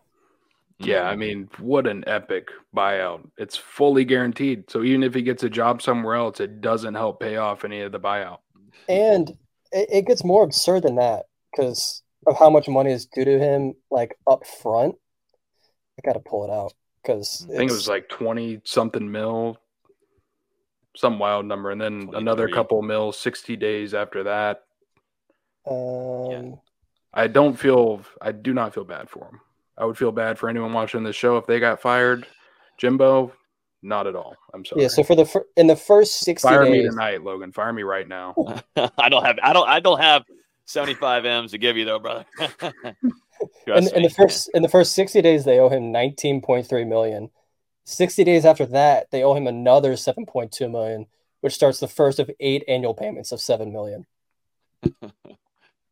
Yeah, I mean, what an epic buyout. It's fully guaranteed. So even if he gets a job somewhere else, it doesn't help pay off any of the buyout. And it gets more absurd than that because of how much money is due to him, like up front. I got to pull it out because I think it was like 20 something mil, some wild number. And then another couple mil 60 days after that. Um, yeah. I don't feel, I do not feel bad for him. I would feel bad for anyone watching this show if they got fired. Jimbo, not at all. I'm sorry. Yeah. So for the fir- in the first sixty fire days, me tonight, Logan. Fire me right now. I don't have. I don't. I don't have seventy five m's to give you though, brother. in, in, the first in the first sixty days, they owe him nineteen point three million. Sixty days after that, they owe him another seven point two million, which starts the first of eight annual payments of seven million.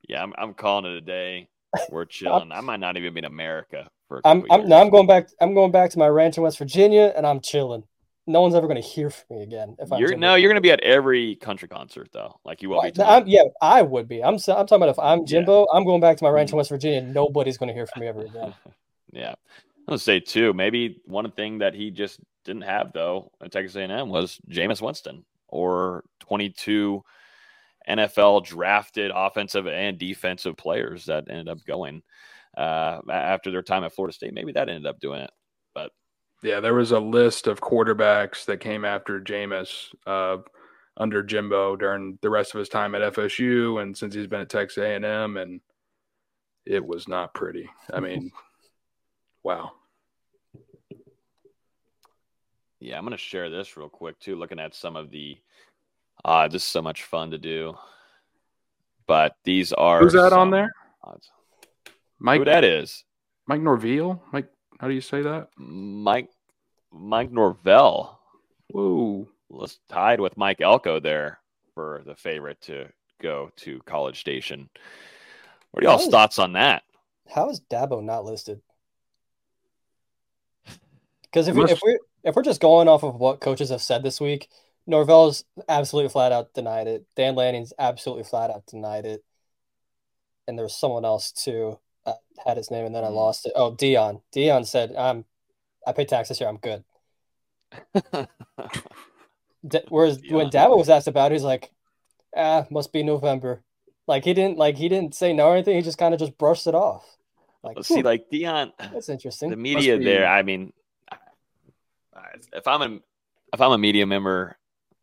yeah, I'm, I'm calling it a day. We're chilling. I might not even be in America for. I'm, I'm no, I'm going back. I'm going back to my ranch in West Virginia, and I'm chilling. No one's ever going to hear from me again. If I'm you're, no, you're going to be at every country concert though. Like you will be. I'm, yeah, I would be. I'm. I'm talking about if I'm Jimbo, yeah. I'm going back to my ranch in West Virginia. Nobody's going to hear from me ever again. yeah, I'm going to say too. Maybe one thing that he just didn't have though at Texas A&M was Jameis Winston or 22 NFL drafted offensive and defensive players that ended up going uh, after their time at Florida State. Maybe that ended up doing it. But yeah, there was a list of quarterbacks that came after Jameis uh, under Jimbo during the rest of his time at FSU, and since he's been at Texas A&M, and it was not pretty. I mean, wow. Yeah, I'm going to share this real quick too. Looking at some of the uh, this is so much fun to do. But these are who's that on there? Odds. Mike. Who that is? Mike Norvell. Mike, how do you say that? Mike. Mike Norvell. Whoa. Let's tied with Mike Elko there for the favorite to go to College Station. What are y'all's is, thoughts on that? How is Dabo not listed? Because if, we, if we're if we're just going off of what coaches have said this week, Norvell's absolutely flat out denied it. Dan Lanning's absolutely flat out denied it. And there's someone else too. I had his name and then I hmm. lost it. Oh, Deion. Deion said, "I'm, I pay taxes here. I'm good." whereas Deion. when Dabo was asked about it, he's like, "Ah, must be November." Like he didn't like he didn't say no or anything. He just kind of just brushed it off. Like, Let's see, like Deion, That's interesting. The media there. I mean, if I'm a if I'm a media member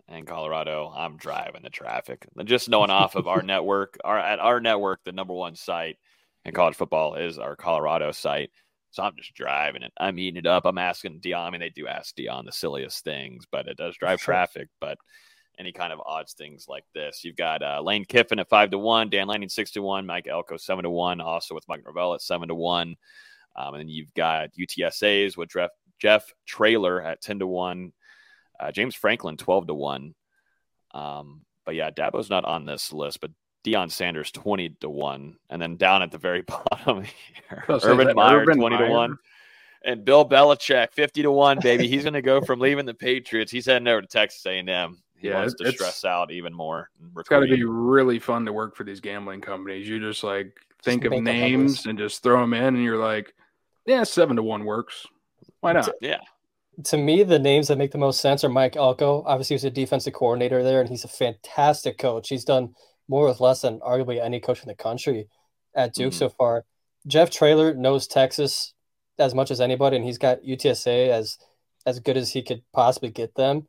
in Colorado, I'm driving the traffic. Just knowing off of our network, our at our network, the number one site in college football is our Colorado site. So I'm just driving it. I'm eating it up. I'm asking Deion. I mean, they do ask Deion the silliest things, but it does drive sure. traffic. But any kind of odds things like this, you've got uh, Lane Kiffin at five to one, Dan Lanning six to one, Mike Elko seven to one, also with Mike Norvell at seven to one, um, and then you've got UTSA's with Jeff Jeff Traylor at ten to one, Uh, James Franklin, 12 to 1. Um, but yeah, Dabo's not on this list, but Deion Sanders, 20 to 1. And then down at the very bottom here, Urban Meyer, Urban 20 Meyer. to 1. And Bill Belichick, 50 to 1, baby. He's going to go from leaving the Patriots. He's heading over to Texas A&M. He yeah, wants to stress out even more. It's got to be really fun to work for these gambling companies. You just like think just of names and just throw them in, and you're like, yeah, seven to one works. Why not? Yeah. To me, the names that make the most sense are Mike Elko. Obviously, he's a defensive coordinator there, and he's a fantastic coach. He's done more with less than arguably any coach in the country at Duke mm-hmm. so far. Jeff Traylor knows Texas as much as anybody, and he's got UTSA as as good as he could possibly get them.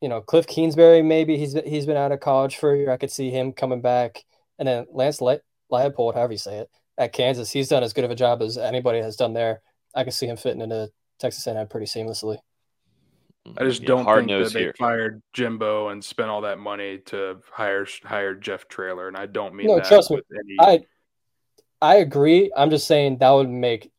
You know, Cliff Kingsbury, maybe he's he's been out of college for a year. I could see him coming back, and then Lance Le- Leipold, however you say it, at Kansas, he's done as good of a job as anybody has done there. I can see him fitting into Texas A&M pretty seamlessly. Mm-hmm. I just yeah, don't think that they here. fired Jimbo and spent all that money to hire hire Jeff Traylor, and I don't mean that. no. trust me, any... I I agree. I'm just saying that would make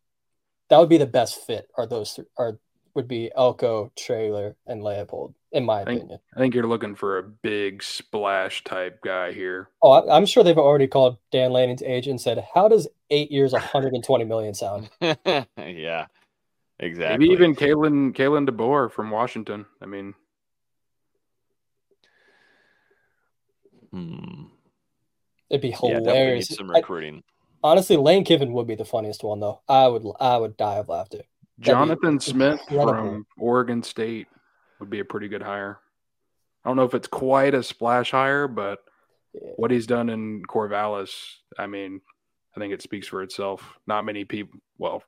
that would be the best fit. Are those are would be Elko, Traylor, and Leipold, in my I think, opinion. I think you're looking for a big splash type guy here. Oh, I, am sure they've already called Dan Lanning's agent and said, "How does eight years, 120 million sound?" yeah, Exactly. Maybe even Kalen Kalen DeBoer from Washington. I mean, hmm. it'd be hilarious. Yeah, some recruiting. I, honestly, Lane Kiffin would be the funniest one though. I would I would die of laughter. Jonathan Smith from Oregon State would be a pretty good hire. I don't know if it's quite a splash hire, but yeah. what he's done in Corvallis, I mean, I think it speaks for itself. Not many people, well,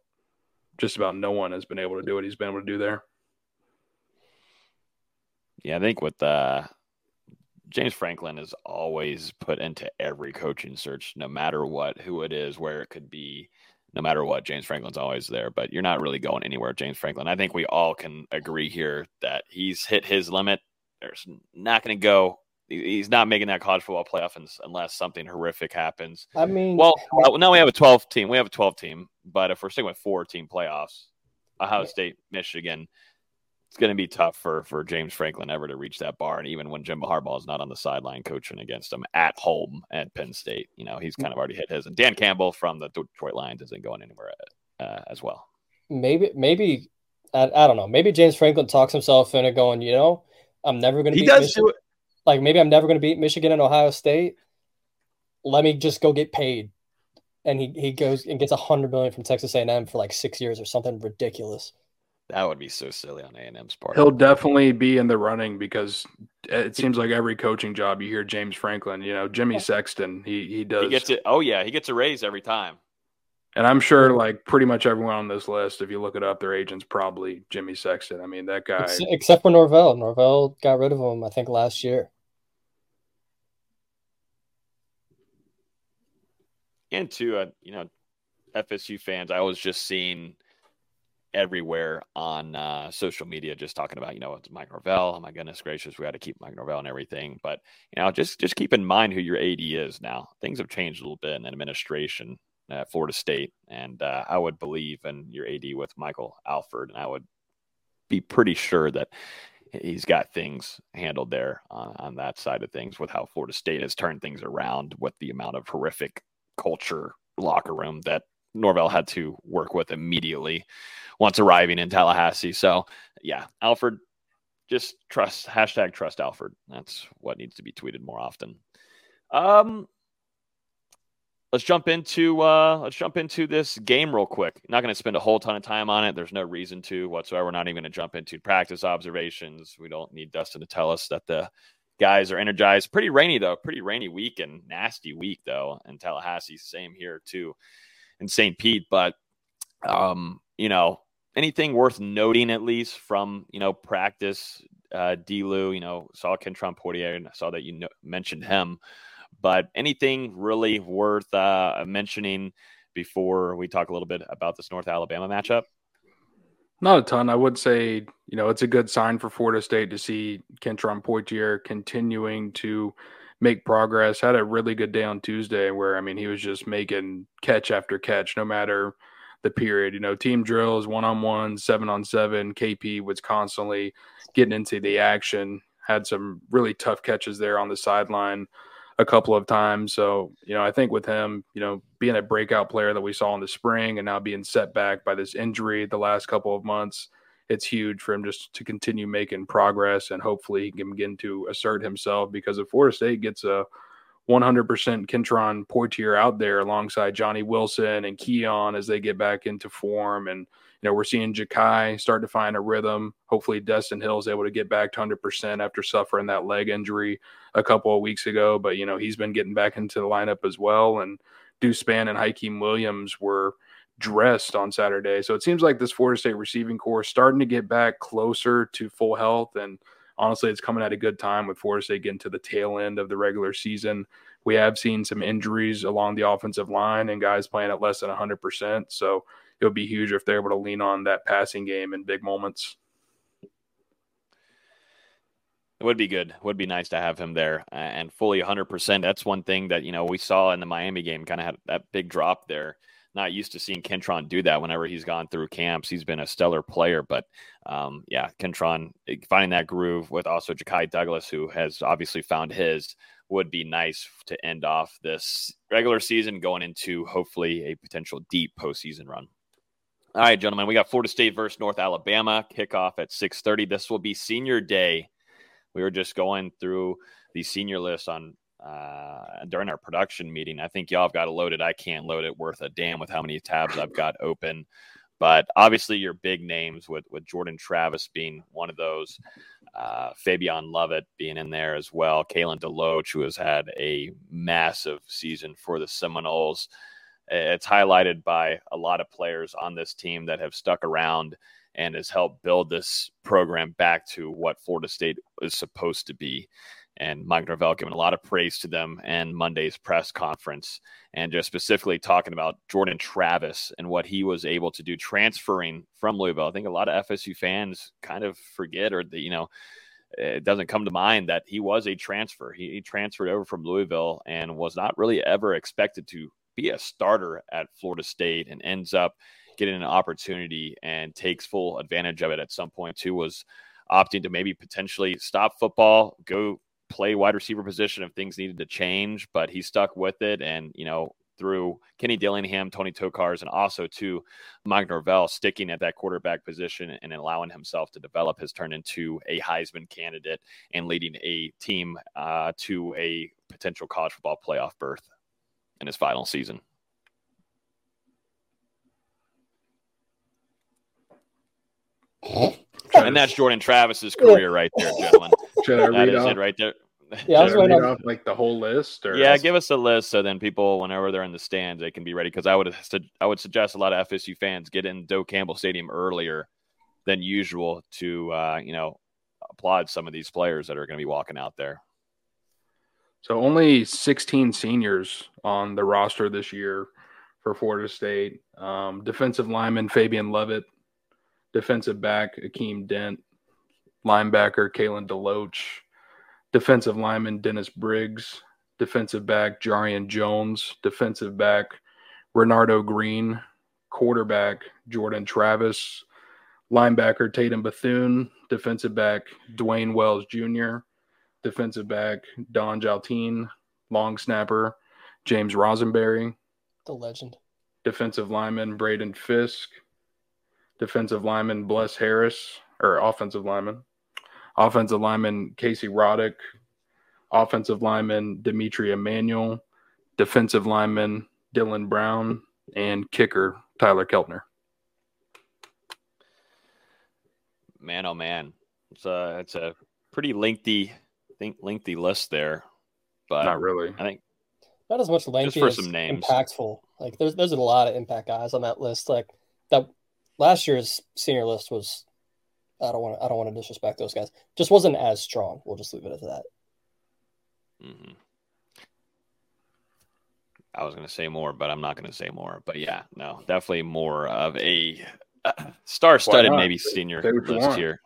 just about no one has been able to do what he's been able to do there. Yeah, I think with uh, James Franklin is always put into every coaching search, no matter what, who it is, where it could be, no matter what. James Franklin's always there, but you're not really going anywhere, James Franklin. I think we all can agree here that he's hit his limit. There's not going to go he's not making that college football playoff unless something horrific happens. I mean, well, now we have a 12 team. We have a 12 team, but if we're sticking with four team playoffs, Ohio State, Michigan, it's going to be tough for for James Franklin ever to reach that bar. And even when Jim Harbaugh is not on the sideline coaching against him at home at Penn State, you know he's kind of already hit his. And Dan Campbell from the Detroit Lions isn't going anywhere uh, as well. Maybe, maybe I, I, don't know. Maybe James Franklin talks himself into going. You know, I'm never going to. He does Michigan. do it like maybe I'm never going to beat Michigan and Ohio State. Let me just go get paid, and he he goes and gets a hundred million from Texas A&M for like six years or something ridiculous. That would be so silly on A&M's part. He'll definitely be in the running because it seems like every coaching job you hear James Franklin, you know, Jimmy Sexton, he he does. He gets it. Oh yeah, he gets a raise every time. And I'm sure, like pretty much everyone on this list, if you look it up, their agent's probably Jimmy Sexton. I mean, that guy. Except for Norvell. Norvell got rid of him, I think, last year. And to uh, you know FSU fans, I was just seeing everywhere on uh, social media just talking about you know it's Mike Norvell. Oh my goodness gracious, we got to keep Mike Norvell and everything. But you know just just keep in mind who your AD is now. Things have changed a little bit in administration at Florida State, and uh, I would believe in your AD with Michael Alford, and I would be pretty sure that he's got things handled there on, on that side of things with how Florida State has turned things around with the amount of horrific culture locker room that Norvell had to work with immediately once arriving in Tallahassee. So, yeah, Alford, just trust hashtag trust Alford. That's what needs to be tweeted more often. Um, let's jump into uh, let's jump into this game real quick. Not going to spend a whole ton of time on it. There's no reason to whatsoever. We're not even going to jump into practice observations. We don't need Dustin to tell us that the guys are energized. Pretty rainy though, pretty rainy week and nasty week though in Tallahassee. Same here too in St. Pete. But um, you know, anything worth noting at least from you know practice. Uh, Delu, you know, saw Kentron Poitier and I saw that you know, mentioned him. But anything really worth uh, mentioning before we talk a little bit about this North Alabama matchup? Not a ton. I would say, you know, it's a good sign for Florida State to see Kentron Poitier continuing to make progress. Had a really good day on Tuesday where, I mean, he was just making catch after catch, no matter the period. You know, team drills, one on one, seven on seven. KP was constantly getting into the action. Had some really tough catches there on the sideline a couple of times. So, you know, I think with him, you know, being a breakout player that we saw in the spring and now being set back by this injury the last couple of months, it's huge for him just to continue making progress and hopefully he can begin to assert himself because if Florida State gets a 100% Kentron Poitier out there alongside Johnny Wilson and Keon as they get back into form and you know, we're seeing Ja'Khi start to find a rhythm. Hopefully, Destyn Hill is able to get back to 100% after suffering that leg injury a couple of weeks ago. But, you know, he's been getting back into the lineup as well. And Deuce Spann and Hykeem Williams were dressed on Saturday. So it seems like this Florida State receiving corps starting to get back closer to full health. And honestly, it's coming at a good time with Florida State getting to the tail end of the regular season. We have seen some injuries along the offensive line and guys playing at less than 100%. So it would be huge if they're able to lean on that passing game in big moments. It would be good. It would be nice to have him there and fully 100%. That's one thing that, you know, we saw in the Miami game kind of had that big drop there. Not used to seeing Kentron do that whenever he's gone through camps. He's been a stellar player, but um, yeah, Kentron eh, finding that groove with also Ja'Khi Douglas, who has obviously found his, would be nice to end off this regular season going into hopefully a potential deep postseason run. All right, gentlemen, we got Florida State versus North Alabama kickoff at 6:30. This will be senior day. We were just going through the senior list on uh, during our production meeting. I think y'all have got it loaded. I can't load it worth a damn with how many tabs I've got open. But obviously, your big names with with Jordan Travis being one of those, uh, Fabian Lovett being in there as well, Kalen DeLoach, who has had a massive season for the Seminoles. It's highlighted by a lot of players on this team that have stuck around and has helped build this program back to what Florida State is supposed to be. And Mike Norvell giving a lot of praise to them and Monday's press conference, and just specifically talking about Jordan Travis and what he was able to do transferring from Louisville. I think a lot of FSU fans kind of forget, or the, you know, it doesn't come to mind that he was a transfer. He, he transferred over from Louisville and was not really ever expected to be a starter at Florida State and ends up getting an opportunity and takes full advantage of it at some point too was opting to maybe potentially stop football, go play wide receiver position if things needed to change, but he stuck with it. And you know through Kenny Dillingham, Tony Tokarz, and also to Mike Norvell sticking at that quarterback position and allowing himself to develop has turned into a Heisman candidate and leading a team uh, to a potential college football playoff berth in his final season. and that's Jordan Travis's career right there, gentlemen. Should I read off? it right there. Yeah, I was read off like the whole list. Or yeah, give us a list so then people, whenever they're in the stands, they can be ready. Because I would I would suggest a lot of FSU fans get in Doak Campbell Stadium earlier than usual to uh, you know applaud some of these players that are going to be walking out there. So only 16 seniors on the roster this year for Florida State. Um, defensive lineman Fabian Lovett, defensive back Akeem Dent, linebacker Kalen DeLoach, defensive lineman Dennis Briggs, defensive back Jarrian Jones, defensive back Renardo Green, quarterback Jordan Travis, linebacker Tatum Bethune, defensive back Dwayne Wells Jr., defensive back Don Jaltine, long snapper James Rosenberry, the legend, defensive lineman Braden Fisk, defensive lineman Bless Harris, or offensive lineman, offensive lineman Casey Roddick, offensive lineman D'Mitri Emmanuel, defensive lineman Dylan Brown, and kicker Tyler Keltner. Man, oh man, it's a it's a pretty lengthy think lengthy list there, but not really. I think not as much lengthy for as some names. impactful. Like there's there's a lot of impact guys on that list. Like that last year's senior list was. I don't want to. I don't want to disrespect those guys. Just wasn't as strong. We'll just leave it at that. Mm-hmm. I was going to say more, but I'm not going to say more. But yeah, no, definitely more of a uh, star-studded maybe senior list here.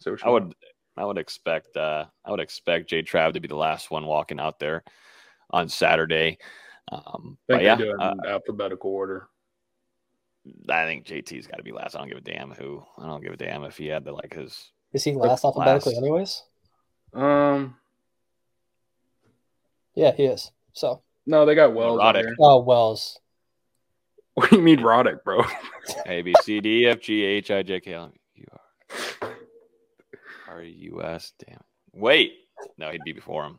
So I would I would expect uh, I would expect Jay Trav to be the last one walking out there on Saturday. Um, but yeah, do uh, alphabetical order. I think JT's got to be last. I don't give a damn who. I don't give a damn if he had the like his. Is he last alphabetically, last. anyways? Um, Yeah, he is. So, no, they got Wells. on Roddick. oh Wells. What do you mean Roddick, bro? A B C D F G H I J K L M U R R U S. Damn. it. Wait. No, he'd be before him.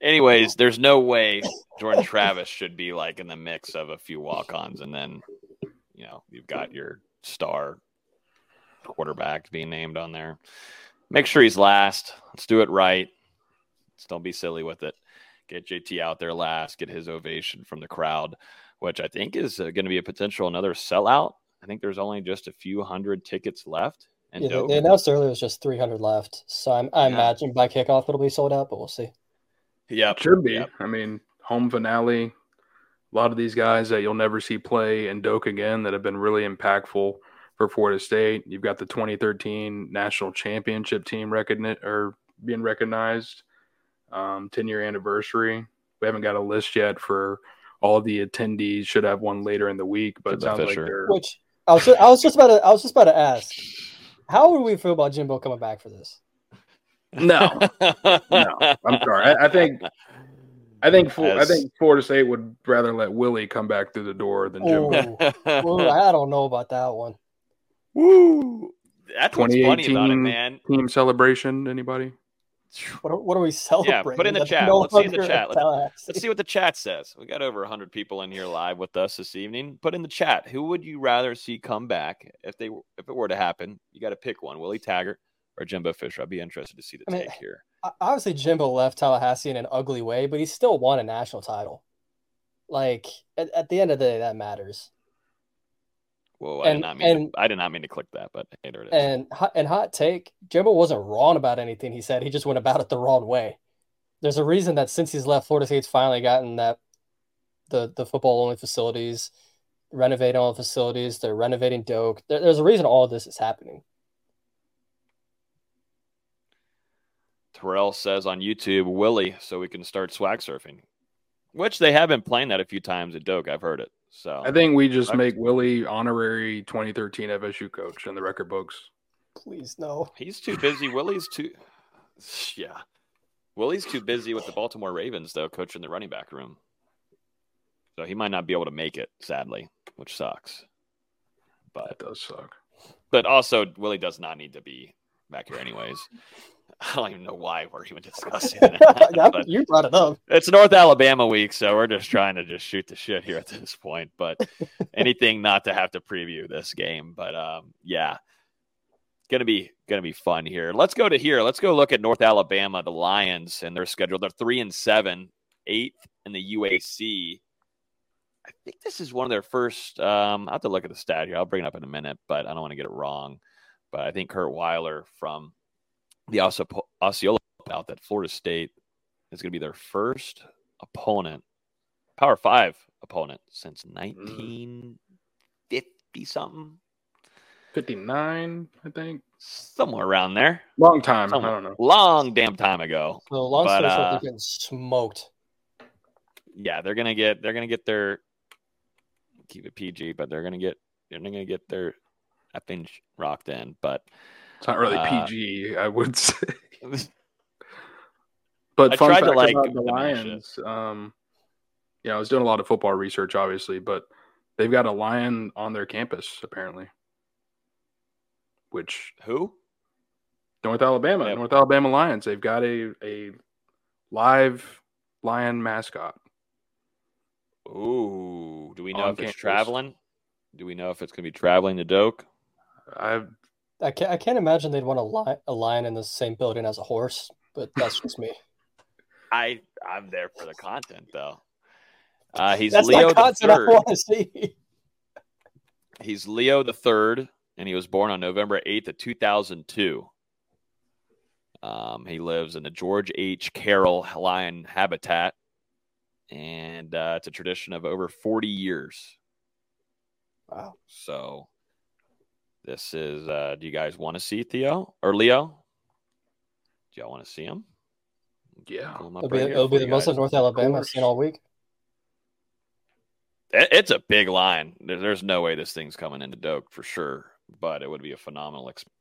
Anyways, there's no way Jordan Travis should be like in the mix of a few walk-ons, and then you know you've got your star quarterback being named on there. Make sure he's last. Let's do it right. Let's don't be silly with it. Get JT out there last. Get his ovation from the crowd, which I think is uh, going to be a potential another sellout. I think there's only just a few hundred tickets left. And Yeah, they, they announced earlier it was just 300 left. So I'm, I Yeah. imagine by kickoff it'll be sold out, but we'll see. Yeah, It should be. Yep. I mean, home finale. A lot of these guys that you'll never see play in Doak again that have been really impactful for Florida State. You've got the 2013 national championship team recogni- or being recognized, um, 10 year anniversary. We haven't got a list yet for all of the attendees. Should have one later in the week, but it sounds Fisher. like they're Which I was, I was just about to, I was just about to ask, how would we feel about Jimbo coming back for this? no, no. I'm sorry. I, I think. I think Fl- I As- think Florida State would rather let Willie come back through the door than Jimbo. Ooh, ooh, I don't know about that one. Woo! That's what's funny about it, 2018 man. team celebration. Anybody? What are, what are we Yeah, put in the That's chat. no Let's see in the chat. Let's, let's see what the chat says. We got over 100 people in here live with us this evening. Put in the chat. Who would you rather see come back if they if it were to happen? You got to pick one: Willie Taggart or Jimbo Fisher. I'd be interested to see the I mean, take here. Obviously, Jimbo left Tallahassee in an ugly way, but he still won a national title. Like at, at the end of the day, that matters. Whoa, I did and- not mean and- to, I did not mean to click that, but hey, there it is. And hot- and hot take, Jimbo wasn't wrong about anything he said. He just went about it the wrong way. There's a reason that since he's left, Florida State's finally gotten that the the football only facilities, renovating all the facilities. They're renovating Doak. There, there's a reason all of this is happening. Terrell says on YouTube, Willie, so we can start swag surfing, which they have been playing that a few times at Doak. I've heard it. So I think we just Okay. make Willie honorary 2013 FSU coach in the record books. Please no. He's too busy. Willie's too. Yeah, Willie's too busy with the Baltimore Ravens though, coaching the running back room. So he might not be able to make it, sadly, which sucks. But it does suck. but also Willie does not need to be back here anyways. I don't even know why we're even discussing it. You brought it up. it's North Alabama week, so we're just trying to just shoot the shit here at this point. But anything not to have to preview this game. But um, yeah, gonna be gonna be fun here. Let's go to here. Let's go look at North Alabama, the Lions, and their schedule. They're three and seven, eighth in the UAC. I think this is one of their first. Um, I have to look at the stat here. I'll bring it up in a minute, but I don't want to get it wrong. But I think Kurt Weiler from the Osceola Osceola out that Florida State is going to be their first opponent, Power Five opponent since 1950 something, 59, I think. somewhere around there. Long time. Somewhere. I don't know. Long damn time ago. So long But, story short, uh, they're getting smoked. Yeah, they're gonna get they're gonna get their keep it PG, but they're gonna get they're gonna get their effing sh- rocked in. But It's not really Uh, PG, I would say. But I fun tried to, fact like, about the. Lions, um, yeah, I was doing a lot of football research, obviously, but they've got a lion on their campus apparently, which who? North Alabama, Yep. North Alabama Lions. They've got a a live lion mascot. Ooh, do we know if it's traveling? Do we know if it's gonna be traveling to Doak? I I can't, I can't imagine they'd want a, li- a lion in the same building as a horse, but that's just me. I I'm there for the content though. Uh, he's that's Leo the content I third. want to see. He's Leo the third, and he was born on November eighth of two thousand two. Um, he lives in the George H. Carroll lion habitat, and uh, it's a tradition of over forty years. Wow. So, this is. Uh, do you guys want to see Theo or Leo? Do y'all want to see him? yeah. Him It'll be, right here it'll be the most of. North Alabama I've seen all week. It's a big line. There's no way this thing's coming into Doak for sure, but it would be a phenomenal experience.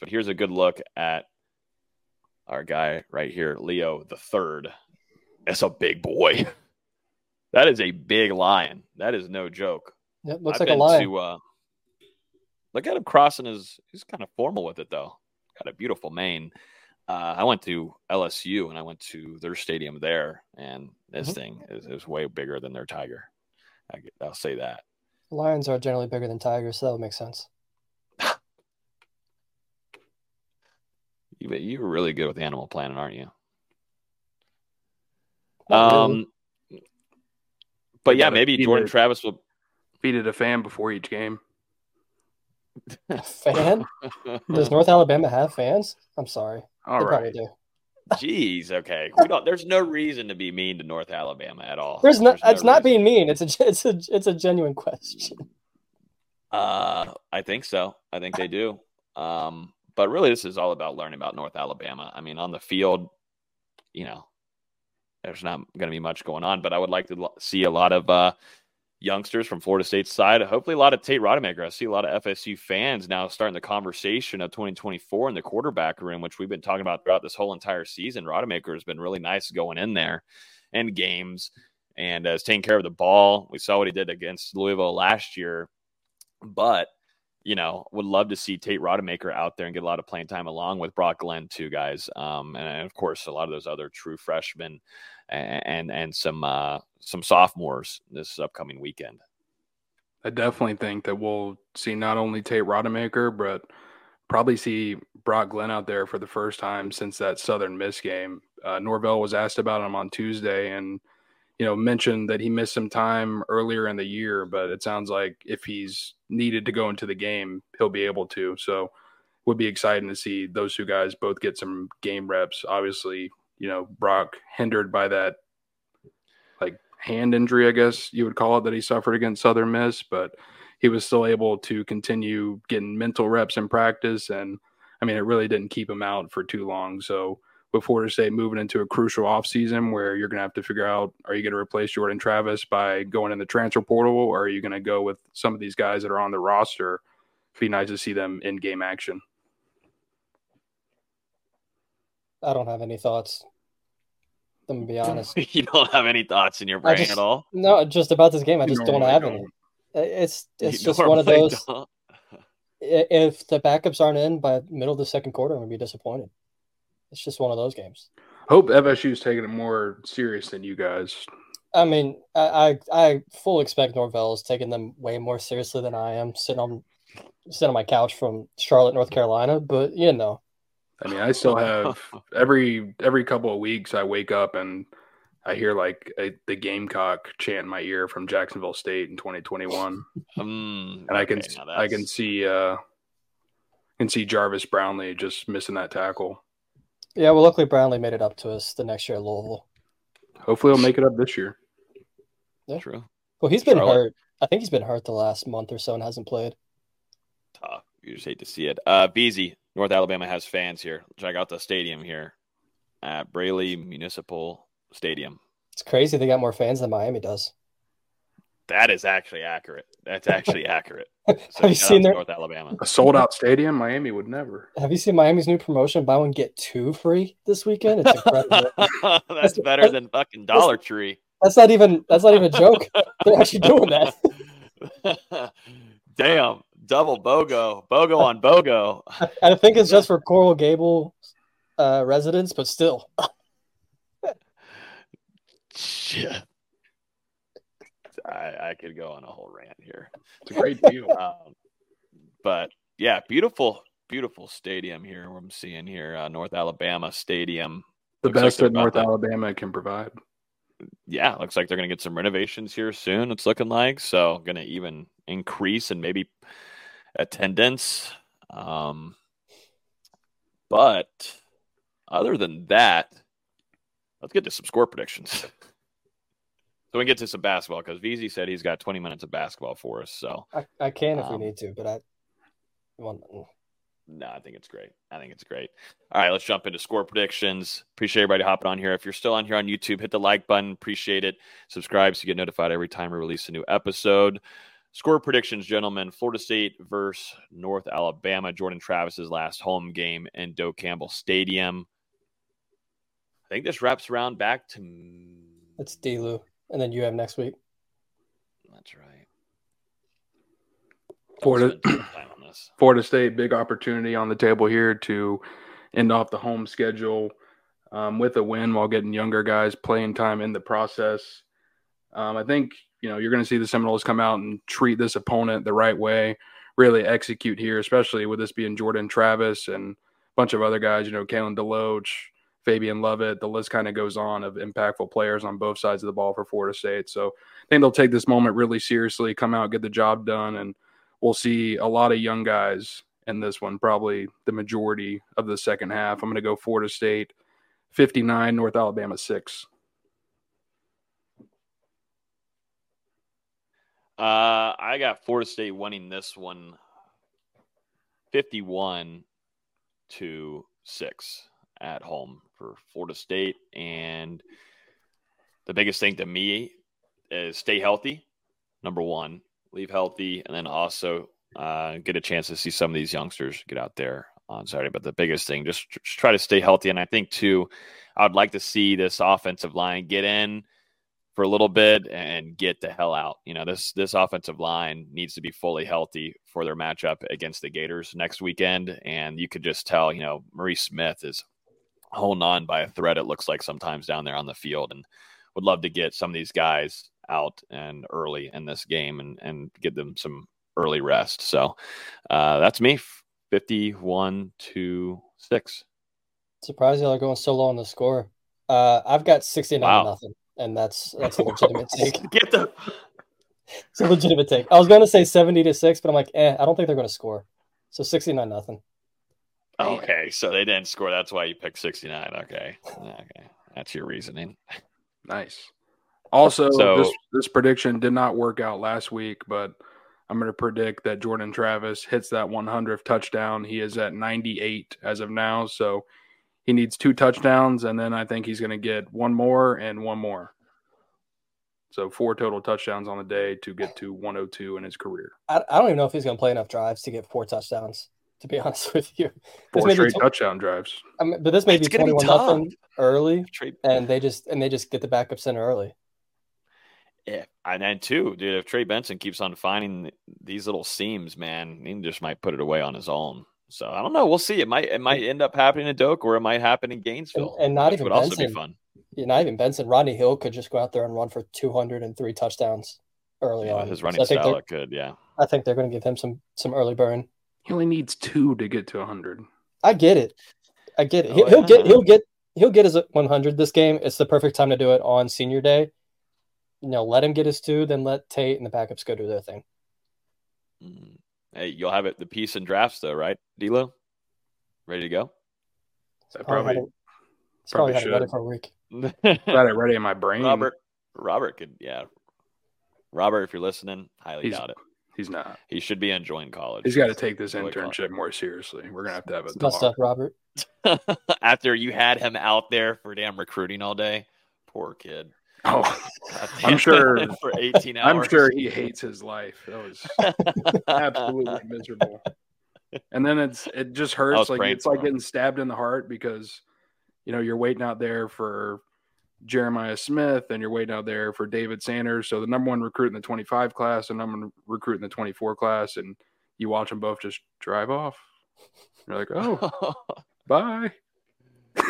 But here's a good look at our guy right here, Leo the third. That's a big boy. That is a big lion. That is no joke. It looks I've like a lion. To, uh, look at him crossing his. He's kind of formal with it though. Got a beautiful mane. Uh, I went to LSU and I went to their stadium there, and this mm-hmm. thing is, is, way bigger than their tiger. I, will say that. Lions are generally bigger than tigers, so that would make sense. you you're really good with animal planning, aren't you? um, but yeah, maybe Jordan Travis will beat it a fan before each game. A fan? Does North Alabama have fans? I'm sorry. All they right. do. Jeez, okay. We don't. There's no reason to be mean to North Alabama at all. There's, no. It's not being mean. It's a. It's a. It's a genuine question. Uh, I think so. I think they do. Um, but really, this is all about learning about North Alabama. I mean, on the field, you know, there's not going to be much going on. But I would like to see a lot of uh, youngsters from Florida State's side. Hopefully, a lot of Tate Rodemaker. I see a lot of FSU fans now starting the conversation of 2024 in the quarterback room, which we've been talking about throughout this whole entire season. Rodemaker has been really nice going in there and games and uh, taking care of the ball. We saw what he did against Louisville last year, but you know, would love to see Tate Rodemaker out there and get a lot of playing time along with Brock Glenn, too, guys. Um, and of course, a lot of those other true freshmen and and, and some uh, some sophomores this upcoming weekend. I definitely think that we'll see not only Tate Rodemaker, but probably see Brock Glenn out there for the first time since that Southern Miss game. Uh, Norvell was asked about him on Tuesday, and you know, mentioned that he missed some time earlier in the year, but it sounds like if he's needed to go into the game, he'll be able to. So, would be exciting to see those two guys both get some game reps. Obviously, you know, Brock hindered by that like hand injury, I guess you would call it, that he suffered against Southern Miss, but he was still able to continue getting mental reps in practice. And I mean, it really didn't keep him out for too long. So, before to say moving into a crucial offseason where you're going to have to figure out are you going to replace Jordan Travis by going in the transfer portal or are you going to go with some of these guys that are on the roster? It'd be nice to see them in game action. I don't have any thoughts. I'm gonna be honest. you don't have any thoughts in your brain just, at all. No, just about this game, I just don't have don't. any. It's it's you just one of those. Don't. If the backups aren't in by middle of the second quarter, I'm gonna be disappointed. It's just one of those games. Hope FSU's taking it more serious than you guys. I mean, I I, I full expect Norvell is taking them way more seriously than I am. Sitting on sitting on my couch from Charlotte, North Carolina, but you know. I mean, I still have every every couple of weeks I wake up and I hear like a, the Gamecock chant in my ear from Jacksonville State in 2021, um, and I can I can see uh, can see Jarvis Brownlee just missing that tackle. Yeah, well, luckily Brownlee made it up to us the next year at Louisville. Hopefully, he'll make it up this year. Yeah. True. Well, he's been Charlotte. hurt. I think he's been hurt the last month or so and hasn't played. Tough. You just hate to see it. Uh, Veazey, North Alabama has fans here. Check out the stadium here at Braly Municipal Stadium. It's crazy they got more fans than Miami does. That is actually accurate. That's actually accurate. So have you seen their North Alabama a sold out stadium? Miami would never. Have you seen Miami's new promotion? Buy one get two free this weekend. It's incredible. that's, that's, better than fucking Dollar that's, Tree. That's not even. That's not even a joke. They're actually doing that. Damn, double BOGO, BOGO on BOGO. I think it's just for Coral Gable uh, residents, but still. Shit. I, I could go on a whole rant here. It's a great view. um, but yeah, beautiful, beautiful stadium here. What I'm seeing here, uh, North Alabama Stadium. The looks best like that North Alabama can provide. Yeah, looks like they're going to get some renovations here soon. It's looking like so, going to even increase and maybe attendance. Um, but other than that, let's get to some score predictions. So we can get to some basketball because Veazey said he's got 20 minutes of basketball for us. So I, I can if um, we need to, but I want. No, I think it's great. I think it's great. All right, let's jump into score predictions. Appreciate everybody hopping on here. If you're still on here on YouTube, hit the like button. Appreciate it. Subscribe so you get notified every time we release a new episode. Score predictions, gentlemen. Florida State versus North Alabama. Jordan Travis's last home game in Doak Campbell Stadium. I think this wraps around back to. It's Delu, and then you have next week. That's right. Florida, Florida State, big opportunity on the table here to end off the home schedule um, with a win while getting younger guys playing time in the process. Um, I think you know you're going to see the Seminoles come out and treat this opponent the right way, really execute here, especially with this being Jordan Travis and a bunch of other guys. You know, Kalen DeLoach, Fabian Lovett. The list kind of goes on of impactful players on both sides of the ball for Florida State. So I think they'll take this moment really seriously, come out, get the job done, and we'll see a lot of young guys in this one, probably the majority of the second half. I'm going to go Florida State 59, North Alabama 6. Uh, I got Florida State winning this one 51 to 6 at home for Florida State. And the biggest thing to me is stay healthy, number one leave healthy, and then also uh, get a chance to see some of these youngsters get out there on Saturday. But the biggest thing, just, just try to stay healthy. And I think too, I would like to see this offensive line get in for a little bit and get the hell out. You know, this this offensive line needs to be fully healthy for their matchup against the Gators next weekend. And you could just tell, you know, Maurice Smith is holding on by a thread. It looks like sometimes down there on the field, and would love to get some of these guys out and early in this game and, and give them some early rest. So uh, that's me 51 to 6. Surprised y'all are going so low on the score. Uh, I've got 69 wow. nothing, and that's that's a legitimate take. Get the it's a legitimate take. I was going to say 70 to 6, but I'm like, eh, I don't think they're going to score. So 69 nothing. Okay, so they didn't score. That's why you picked 69. Okay. Okay. That's your reasoning. Nice. Also, so, this, this prediction did not work out last week, but I'm going to predict that Jordan Travis hits that 100th touchdown. He is at 98 as of now, so he needs two touchdowns, and then I think he's going to get one more and one more. So four total touchdowns on the day to get to 102 in his career. I, I don't even know if he's going to play enough drives to get four touchdowns. To be honest with you, four straight touchdown drives. I mean, but this may it's be 21 nothing early, and they just and they just get the backup center early. Yeah, and then too, dude, if Trey Benson keeps on finding these little seams, man, he just might put it away on his own. So I don't know. We'll see. It might it might end up happening in Doak, or it might happen in Gainesville, and, and not even would Benson. also be fun. Yeah, not even Benson. Rodney Hill could just go out there and run for two hundred and three touchdowns early yeah, on. His running so style could, yeah. I think they're going to give him some some early burn. He only needs two to get to hundred. I get it. I get it. Oh, he'll, yeah. get he'll get he'll get his 100 this game. It's the perfect time to do it on senior day you know, let him get his two, then let Tate and the backups go do their thing. Mm. Hey, you'll have it the piece and drafts though, right, D'Lo? Ready to go? I probably, probably, probably, should. ready for a week. Got it ready in my brain. Robert, Robert could, yeah. Robert, if you're listening, highly he's, doubt it. He's not. He should be enjoying college. He's got to take this internship more seriously. We're gonna have to have a Bust up, Robert. After you had him out there for damn recruiting all day, poor kid. Oh, I'm sure for 18 hours. I'm sure he hates his life. That was absolutely miserable. And then it's it just hurts like it's like him. getting stabbed in the heart because you know you're waiting out there for Jeremiah Smith and you're waiting out there for David Sanders. So the number one recruit in the 25 class and number one recruit in the 24 class, and you watch them both just drive off. You're like, oh, bye.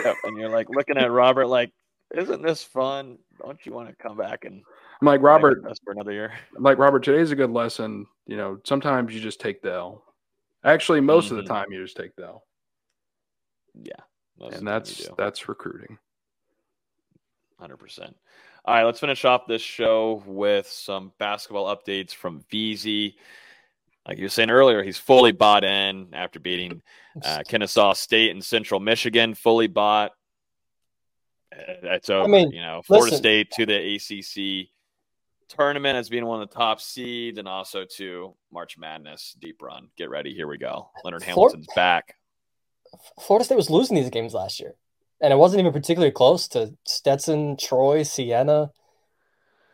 Yep. And you're like looking at Robert like, isn't this fun? Don't you want to come back and I'm like Robert for another year? I'm like Robert, today's a good lesson. You know, sometimes you just take the L. Actually, most mm-hmm. of the mm-hmm. time you just take the L. Yeah. And that's that's recruiting. Hundred percent. All right, let's finish off this show with some basketball updates from Veazey. Like you were saying earlier, he's fully bought in after beating uh, Kennesaw State and Central Michigan. Fully bought. Uh, That's over. I mean, you know, Florida listen, State to the ACC. tournament as being one of the top seeds and also to March Madness deep run. Get ready. Here we go. Leonard Hamilton's back. Florida State was losing these games last year, and it wasn't even particularly close to Stetson, Troy, Siena.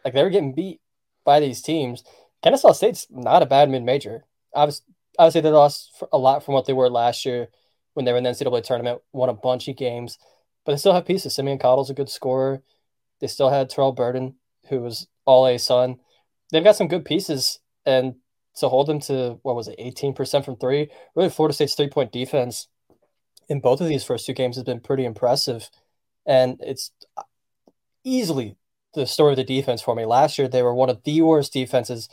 Like they were getting beat by these teams. Kennesaw State's not a bad mid major. I obviously, obviously, they lost a lot from what they were last year when they were in the NCAA tournament, won a bunch of games, but they still have pieces. Simeon Cottle's a good scorer. They still had Terrell Burden, who was all A Sun. They've got some good pieces, and to hold them to what was it, 18% from three, really Florida State's three point defense in both of these first two games has been pretty impressive. And it's easily the story of the defense for me. Last year, they were one of the worst defenses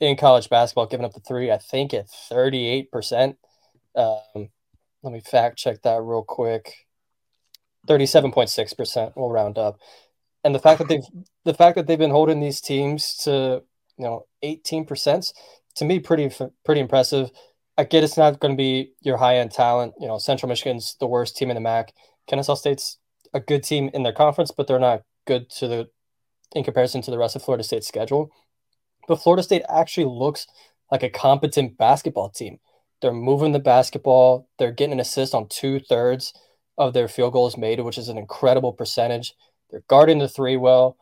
in college basketball, giving up the three, I think at 38%. Um, let me fact check that real quick. 37.6%, we'll round up. And the fact that they've the fact that they've been holding these teams to you know 18% to me pretty pretty impressive. I get it's not going to be your high end talent. You know, Central Michigan's the worst team in the MAC. Kennesaw State's a good team in their conference, but they're not good to the in comparison to the rest of Florida State's schedule. But Florida State actually looks like a competent basketball team. They're moving the basketball. They're getting an assist on two thirds of their field goals made, which is an incredible percentage. They're guarding the three well.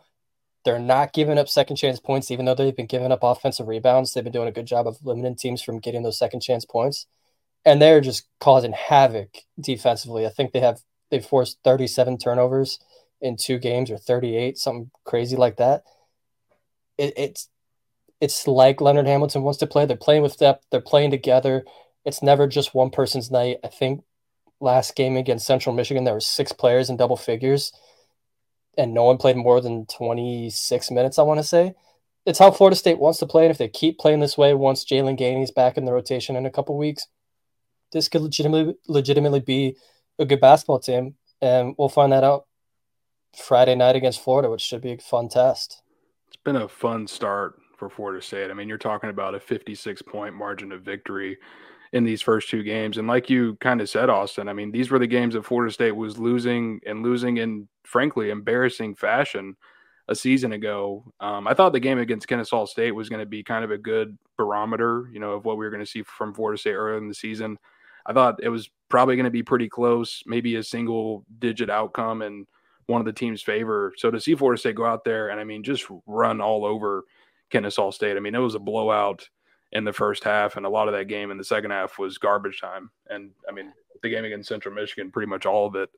They're not giving up second chance points, even though they've been giving up offensive rebounds. They've been doing a good job of limiting teams from getting those second chance points. And they're just causing havoc defensively. I think they have they've forced 37 turnovers in two games or 38, something crazy like that. It, it's it's like Leonard Hamilton wants to play. They're playing with depth, they're playing together. It's never just one person's night. I think last game against Central Michigan, there were six players in double figures and no one played more than 26 minutes, I want to say. It's how Florida State wants to play. And if they keep playing this way, once Jaylan Gainey's back in the rotation in a couple weeks, this could legitimately legitimately be a good basketball team. And we'll find that out Friday night against Florida, which should be a fun test. It's been a fun start for Florida State. I mean, you're talking about a 56 point margin of victory in these first two games. And like you kind of said, Austin, I mean, these were the games that Florida State was losing and losing in, frankly, embarrassing fashion a season ago. Um, I thought the game against Kennesaw State was going to be kind of a good barometer, you know, of what we were going to see from Florida State earlier in the season. I thought it was probably going to be pretty close, maybe a single digit outcome in one of the team's favor. So to see Florida State go out there and I mean just run all over Kennesaw State, I mean it was a blowout in the first half, and a lot of that game in the second half was garbage time. And I mean, the game against Central Michigan, pretty much all of it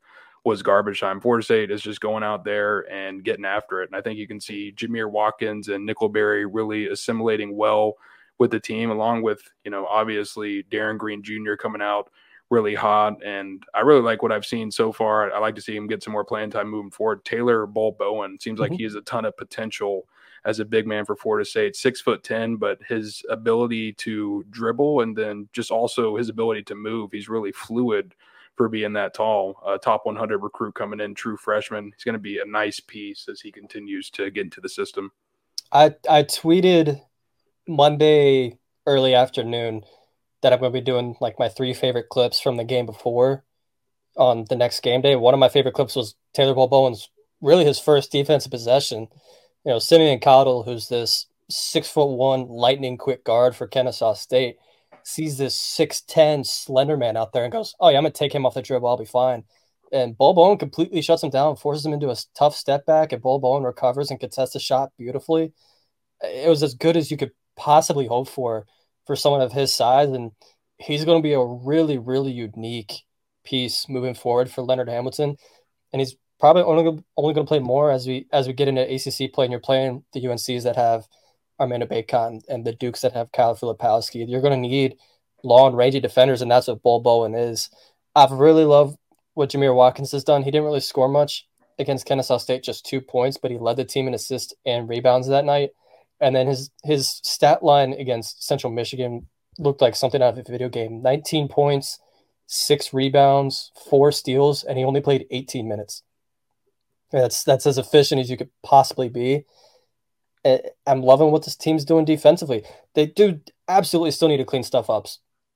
was garbage time. Florida State is just going out there and getting after it. And I think you can see Jamir Watkins and Nickelberry really assimilating well with the team, along with, you know, obviously Darin Green Jr. coming out really hot. And I really like what I've seen so far. I like to see him get some more playing time moving forward. Taylor Bol Bowen seems like mm-hmm. he has a ton of potential as a big man for Florida State, six foot ten, but his ability to dribble and then just also his ability to move, he's really fluid for being that tall. Uh, top 100 recruit coming in, true freshman. He's going to be a nice piece as he continues to get into the system. I I tweeted Monday early afternoon that I'm going to be doing like my three favorite clips from the game before on the next game day. One of my favorite clips was Taylor Bol Bowen's really his first defensive possession you know, Simeon Cottle, who's this six foot one lightning quick guard for Kennesaw State, sees this six ten slender man out there and goes, "Oh yeah, I'm gonna take him off the dribble. I'll be fine." And Bol Bowen completely shuts him down, forces him into a tough step back, and Bol Bowen recovers and contests the shot beautifully. It was as good as you could possibly hope for for someone of his size, and he's going to be a really, really unique piece moving forward for Leonard Hamilton. And he's probably only only going to play more as we as we get into ACC play, and you're playing the UNCs that have Armando Bacot and the Dukes that have Kyle Filipowski. You're going to need long, rangy defenders, and that's what Bol Bowen is. I've really loved what Jamir Watkins has done. He didn't really score much against Kennesaw State, just two points, but he led the team in assists and rebounds that night. And then his his stat line against Central Michigan looked like something out of a video game. 19 points, six rebounds, four steals, and he only played 18 minutes. That's that's as efficient as you could possibly be. I'm loving what this team's doing defensively. They do absolutely still need to clean stuff up.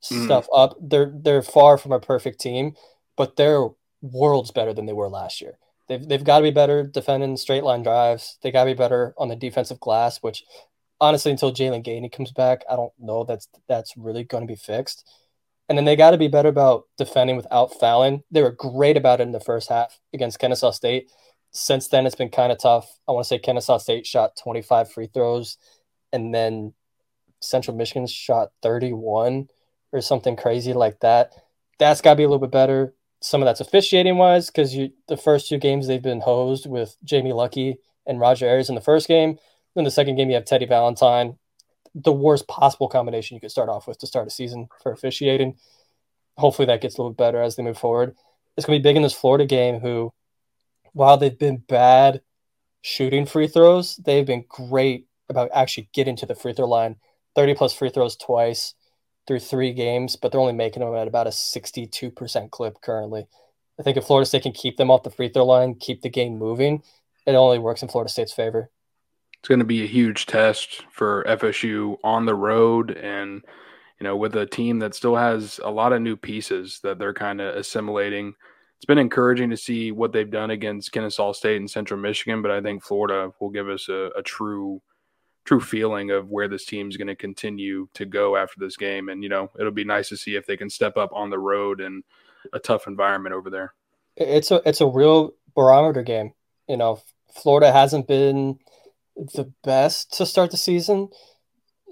Mm. Stuff up. They're they're far from a perfect team, but they're worlds better than they were last year. They've they've got to be better defending straight line drives. They got to be better on the defensive glass, which honestly, until Jaylan Gainey comes back, I don't know that's that's really going to be fixed. And then they got to be better about defending without fouling. They were great about it in the first half against Kennesaw State. Since then, it's been kind of tough. I want to say Kennesaw State shot 25 free throws, and then Central Michigan shot 31 or something crazy like that. That's got to be a little bit better. Some of that's officiating wise because you the first two games they've been hosed with Jamie Luckie and Roger Ayers in the first game. Then the second game you have Teddy Valentine, the worst possible combination you could start off with to start a season for officiating. Hopefully that gets a little bit better as they move forward. It's to be big in this Florida game. Who, while they've been bad shooting free throws, they've been great about actually getting to the free throw line. 30 plus free throws twice through three games, but they're only making them at about a 62% clip currently. I think if Florida State can keep them off the free throw line, keep the game moving, it only works in Florida State's favor. It's going to be a huge test for FSU on the road and you know with a team that still has a lot of new pieces that they're kind of assimilating. It's been encouraging to see what they've done against Kennesaw State and Central Michigan, but I think Florida will give us a, a true true feeling of where this team's going to continue to go after this game. And, you know, it'll be nice to see if they can step up on the road in a tough environment over there. It's a it's a real barometer game. You know, Florida hasn't been the best to start the season.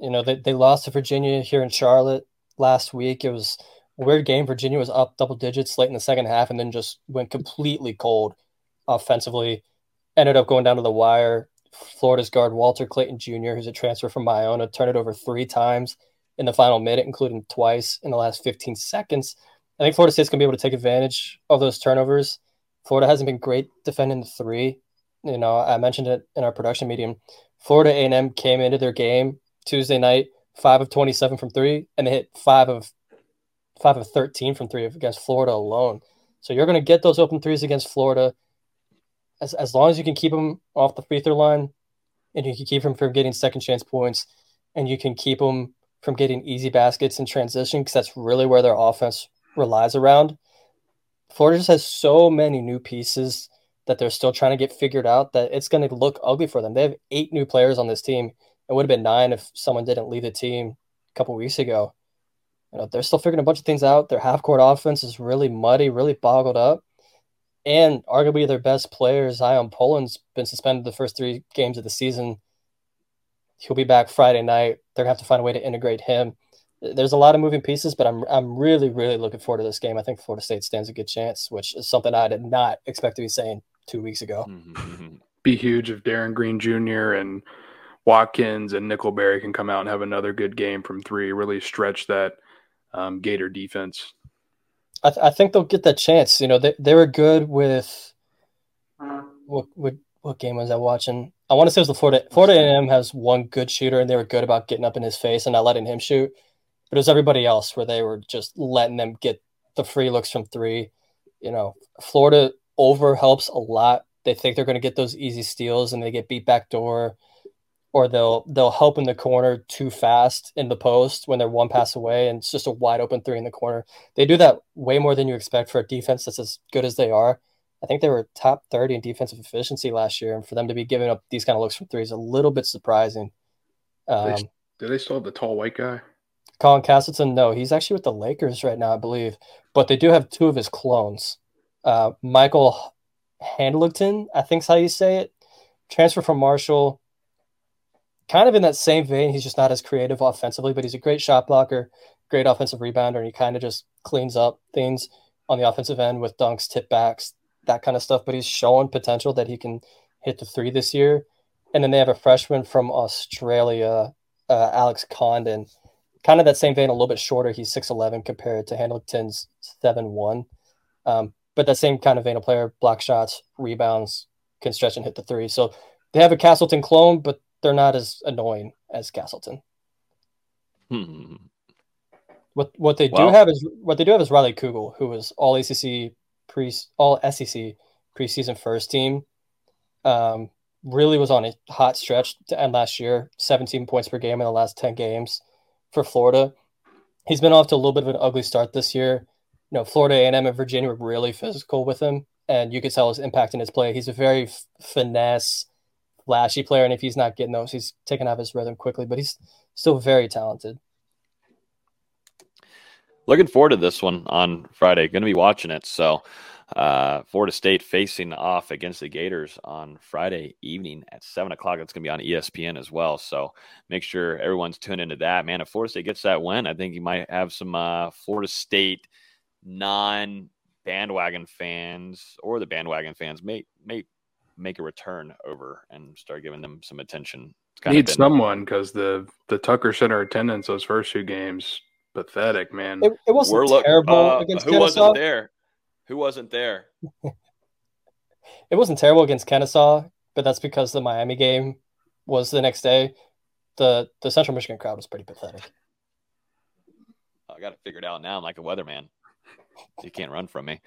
You know, they, they lost to Virginia here in Charlotte last week. It was weird game. Virginia was up double digits late in the second half and then just went completely cold offensively. Ended up going down to the wire. Florida's guard Walter Clayton Jr., who's a transfer from Iona, turned it over three times in the final minute, including twice in the last 15 seconds. I think Florida State's going to be able to take advantage of those turnovers. Florida hasn't been great defending the three. You know, I mentioned it in our production medium. Florida A&M came into their game Tuesday night, five of 27 from three, and they hit five of five of 13 from three against Florida alone. So you're going to get those open threes against Florida as, as long as you can keep them off the free throw line and you can keep them from getting second chance points and you can keep them from getting easy baskets in transition because that's really where their offense relies around. Florida just has so many new pieces that they're still trying to get figured out that it's going to look ugly for them. They have eight new players on this team. It would have been nine if someone didn't leave the team a couple weeks ago. You know, they're still figuring a bunch of things out. Their half court offense is really muddy, really boggled up and arguably their best player, Zyon Pullin's been suspended the first three games of the season. He'll be back Friday night. They're gonna have to find a way to integrate him. There's a lot of moving pieces, but I'm I'm really really looking forward to this game. I think Florida State stands a good chance, which is something I did not expect to be saying two weeks ago. Mm-hmm. Be huge if Darin Green Jr. and Watkins and Nickelberry can come out and have another good game from three. Really stretch that um, Gator defense. I, th- I think they'll get that chance. You know, they, they were good with what, what what game was I watching? I want to say it was the Florida Florida A&M has one good shooter, and they were good about getting up in his face and not letting him shoot. But it was everybody else where they were just letting them get the free looks from three. You know, Florida over helps a lot. They think they're going to get those easy steals, and they get beat back door or they'll they'll help in the corner too fast in the post when they're one pass away and it's just a wide open three in the corner. They do that way more than you expect for a defense that's as good as they are. I think they were top 30 in defensive efficiency last year, and for them to be giving up these kind of looks from three is a little bit surprising. Um, they, do they still have the tall white guy? Colin Castleton, no, he's actually with the Lakers right now, I believe. But they do have two of his clones. Uh, Michael Handlogten, I think's how you say it, transfer from Marshall kind of in that same vein. He's just not as creative offensively, but he's a great shot blocker, great offensive rebounder, and he kind of just cleans up things on the offensive end with dunks, tip backs, that kind of stuff. But he's showing potential that he can hit the three this year. And then they have a freshman from Australia, uh, Alex Condon. Kind of that same vein, a little bit shorter. He's 6'11 compared to Handlogten's 7'1. Um, but that same kind of vein of player, block shots, rebounds, can stretch and hit the three. So they have a Castleton clone, but they're not as annoying as Castleton. Hmm. What what they well, do have is what they do have is Riley Kugel, who was all ACC pre all SEC preseason first team. Um, really was on a hot stretch to end last year, 17 points per game in the last 10 games for Florida. He's been off to a little bit of an ugly start this year. You know, Florida A&M and Virginia were really physical with him and you could tell his impact in his play. He's a very f- finesse, flashy player, and if he's not getting those, he's taking off his rhythm quickly. But he's still very talented. Looking forward to this one on Friday. Going to be watching it. So, uh, Florida State facing off against the Gators on Friday evening at seven o'clock. It's going to be on ESPN as well. So make sure everyone's tuned into that. Man, if Florida State gets that win, I think you might have some uh, Florida State non bandwagon fans or the bandwagon fans may may make a return over and start giving them some attention. Need been, someone because the the Tucker Center attendance those first two games pathetic, man. It, it wasn't We're terrible look, uh, against who Kennesaw. wasn't there? Who wasn't there? it wasn't terrible against Kennesaw, but that's because the Miami game was the next day. the The Central Michigan crowd was pretty pathetic. I got it figured out now. I'm like a weatherman. You can't run from me.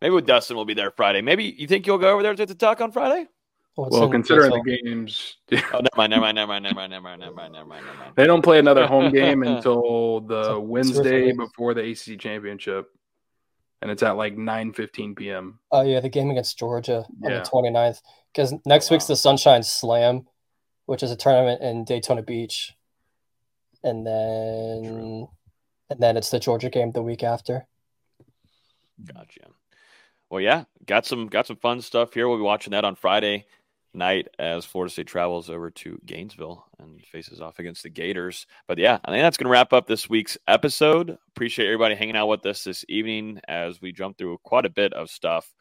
Maybe with Dustin, we'll be there Friday. Maybe you think you'll go over there to the Tuck on Friday? Well, well considering the games, oh, never mind, never mind, never mind, never mind, never mind, never mind, never mind, never mind. They don't play another home game until the Wednesday before the ACC championship, and it's at like nine fifteen p.m. Oh yeah, the game against Georgia on yeah. the 29th. Because next wow. week's the Sunshine Slam, which is a tournament in Daytona Beach, and then True. and then it's the Georgia game the week after. Gotcha. Well, yeah, got some got some fun stuff here. We'll be watching that on Friday night as Florida State travels over to Gainesville and faces off against the Gators. But yeah, I think that's going to wrap up this week's episode. Appreciate everybody hanging out with us this evening as we jump through quite a bit of stuff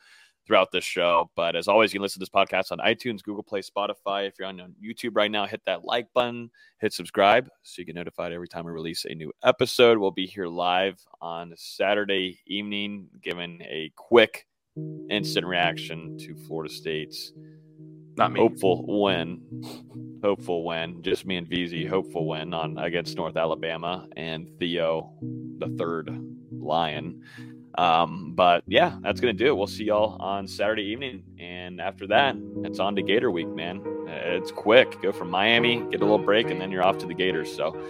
throughout this show. But as always, you can listen to this podcast on iTunes, Google Play, Spotify. If you're on YouTube right now, hit that like button, hit subscribe so you get notified every time we release a new episode. We'll be here live on Saturday evening, giving a quick instant reaction to Florida State's not me. Hopeful win. Hopeful win. Just me and Veazey. Hopeful win on against North Alabama and Theo, the third Lion. Um, but yeah, that's gonna do it. We'll see y'all on Saturday evening, and after that, it's on to Gator Week, man. It's quick. Go from Miami, get a little break, and then you're off to the Gators. So,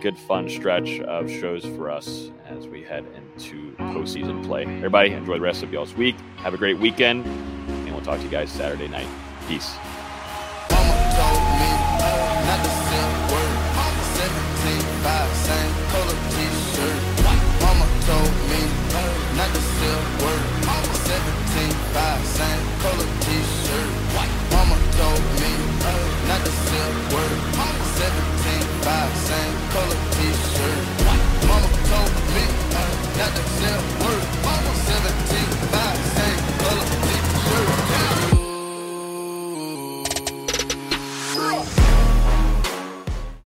good fun stretch of shows for us as we head into postseason play. Everybody, enjoy the rest of y'all's week. Have a great weekend, and we'll talk to you guys Saturday night. Peace. Same color t-shirt. Mama told me not to sell word.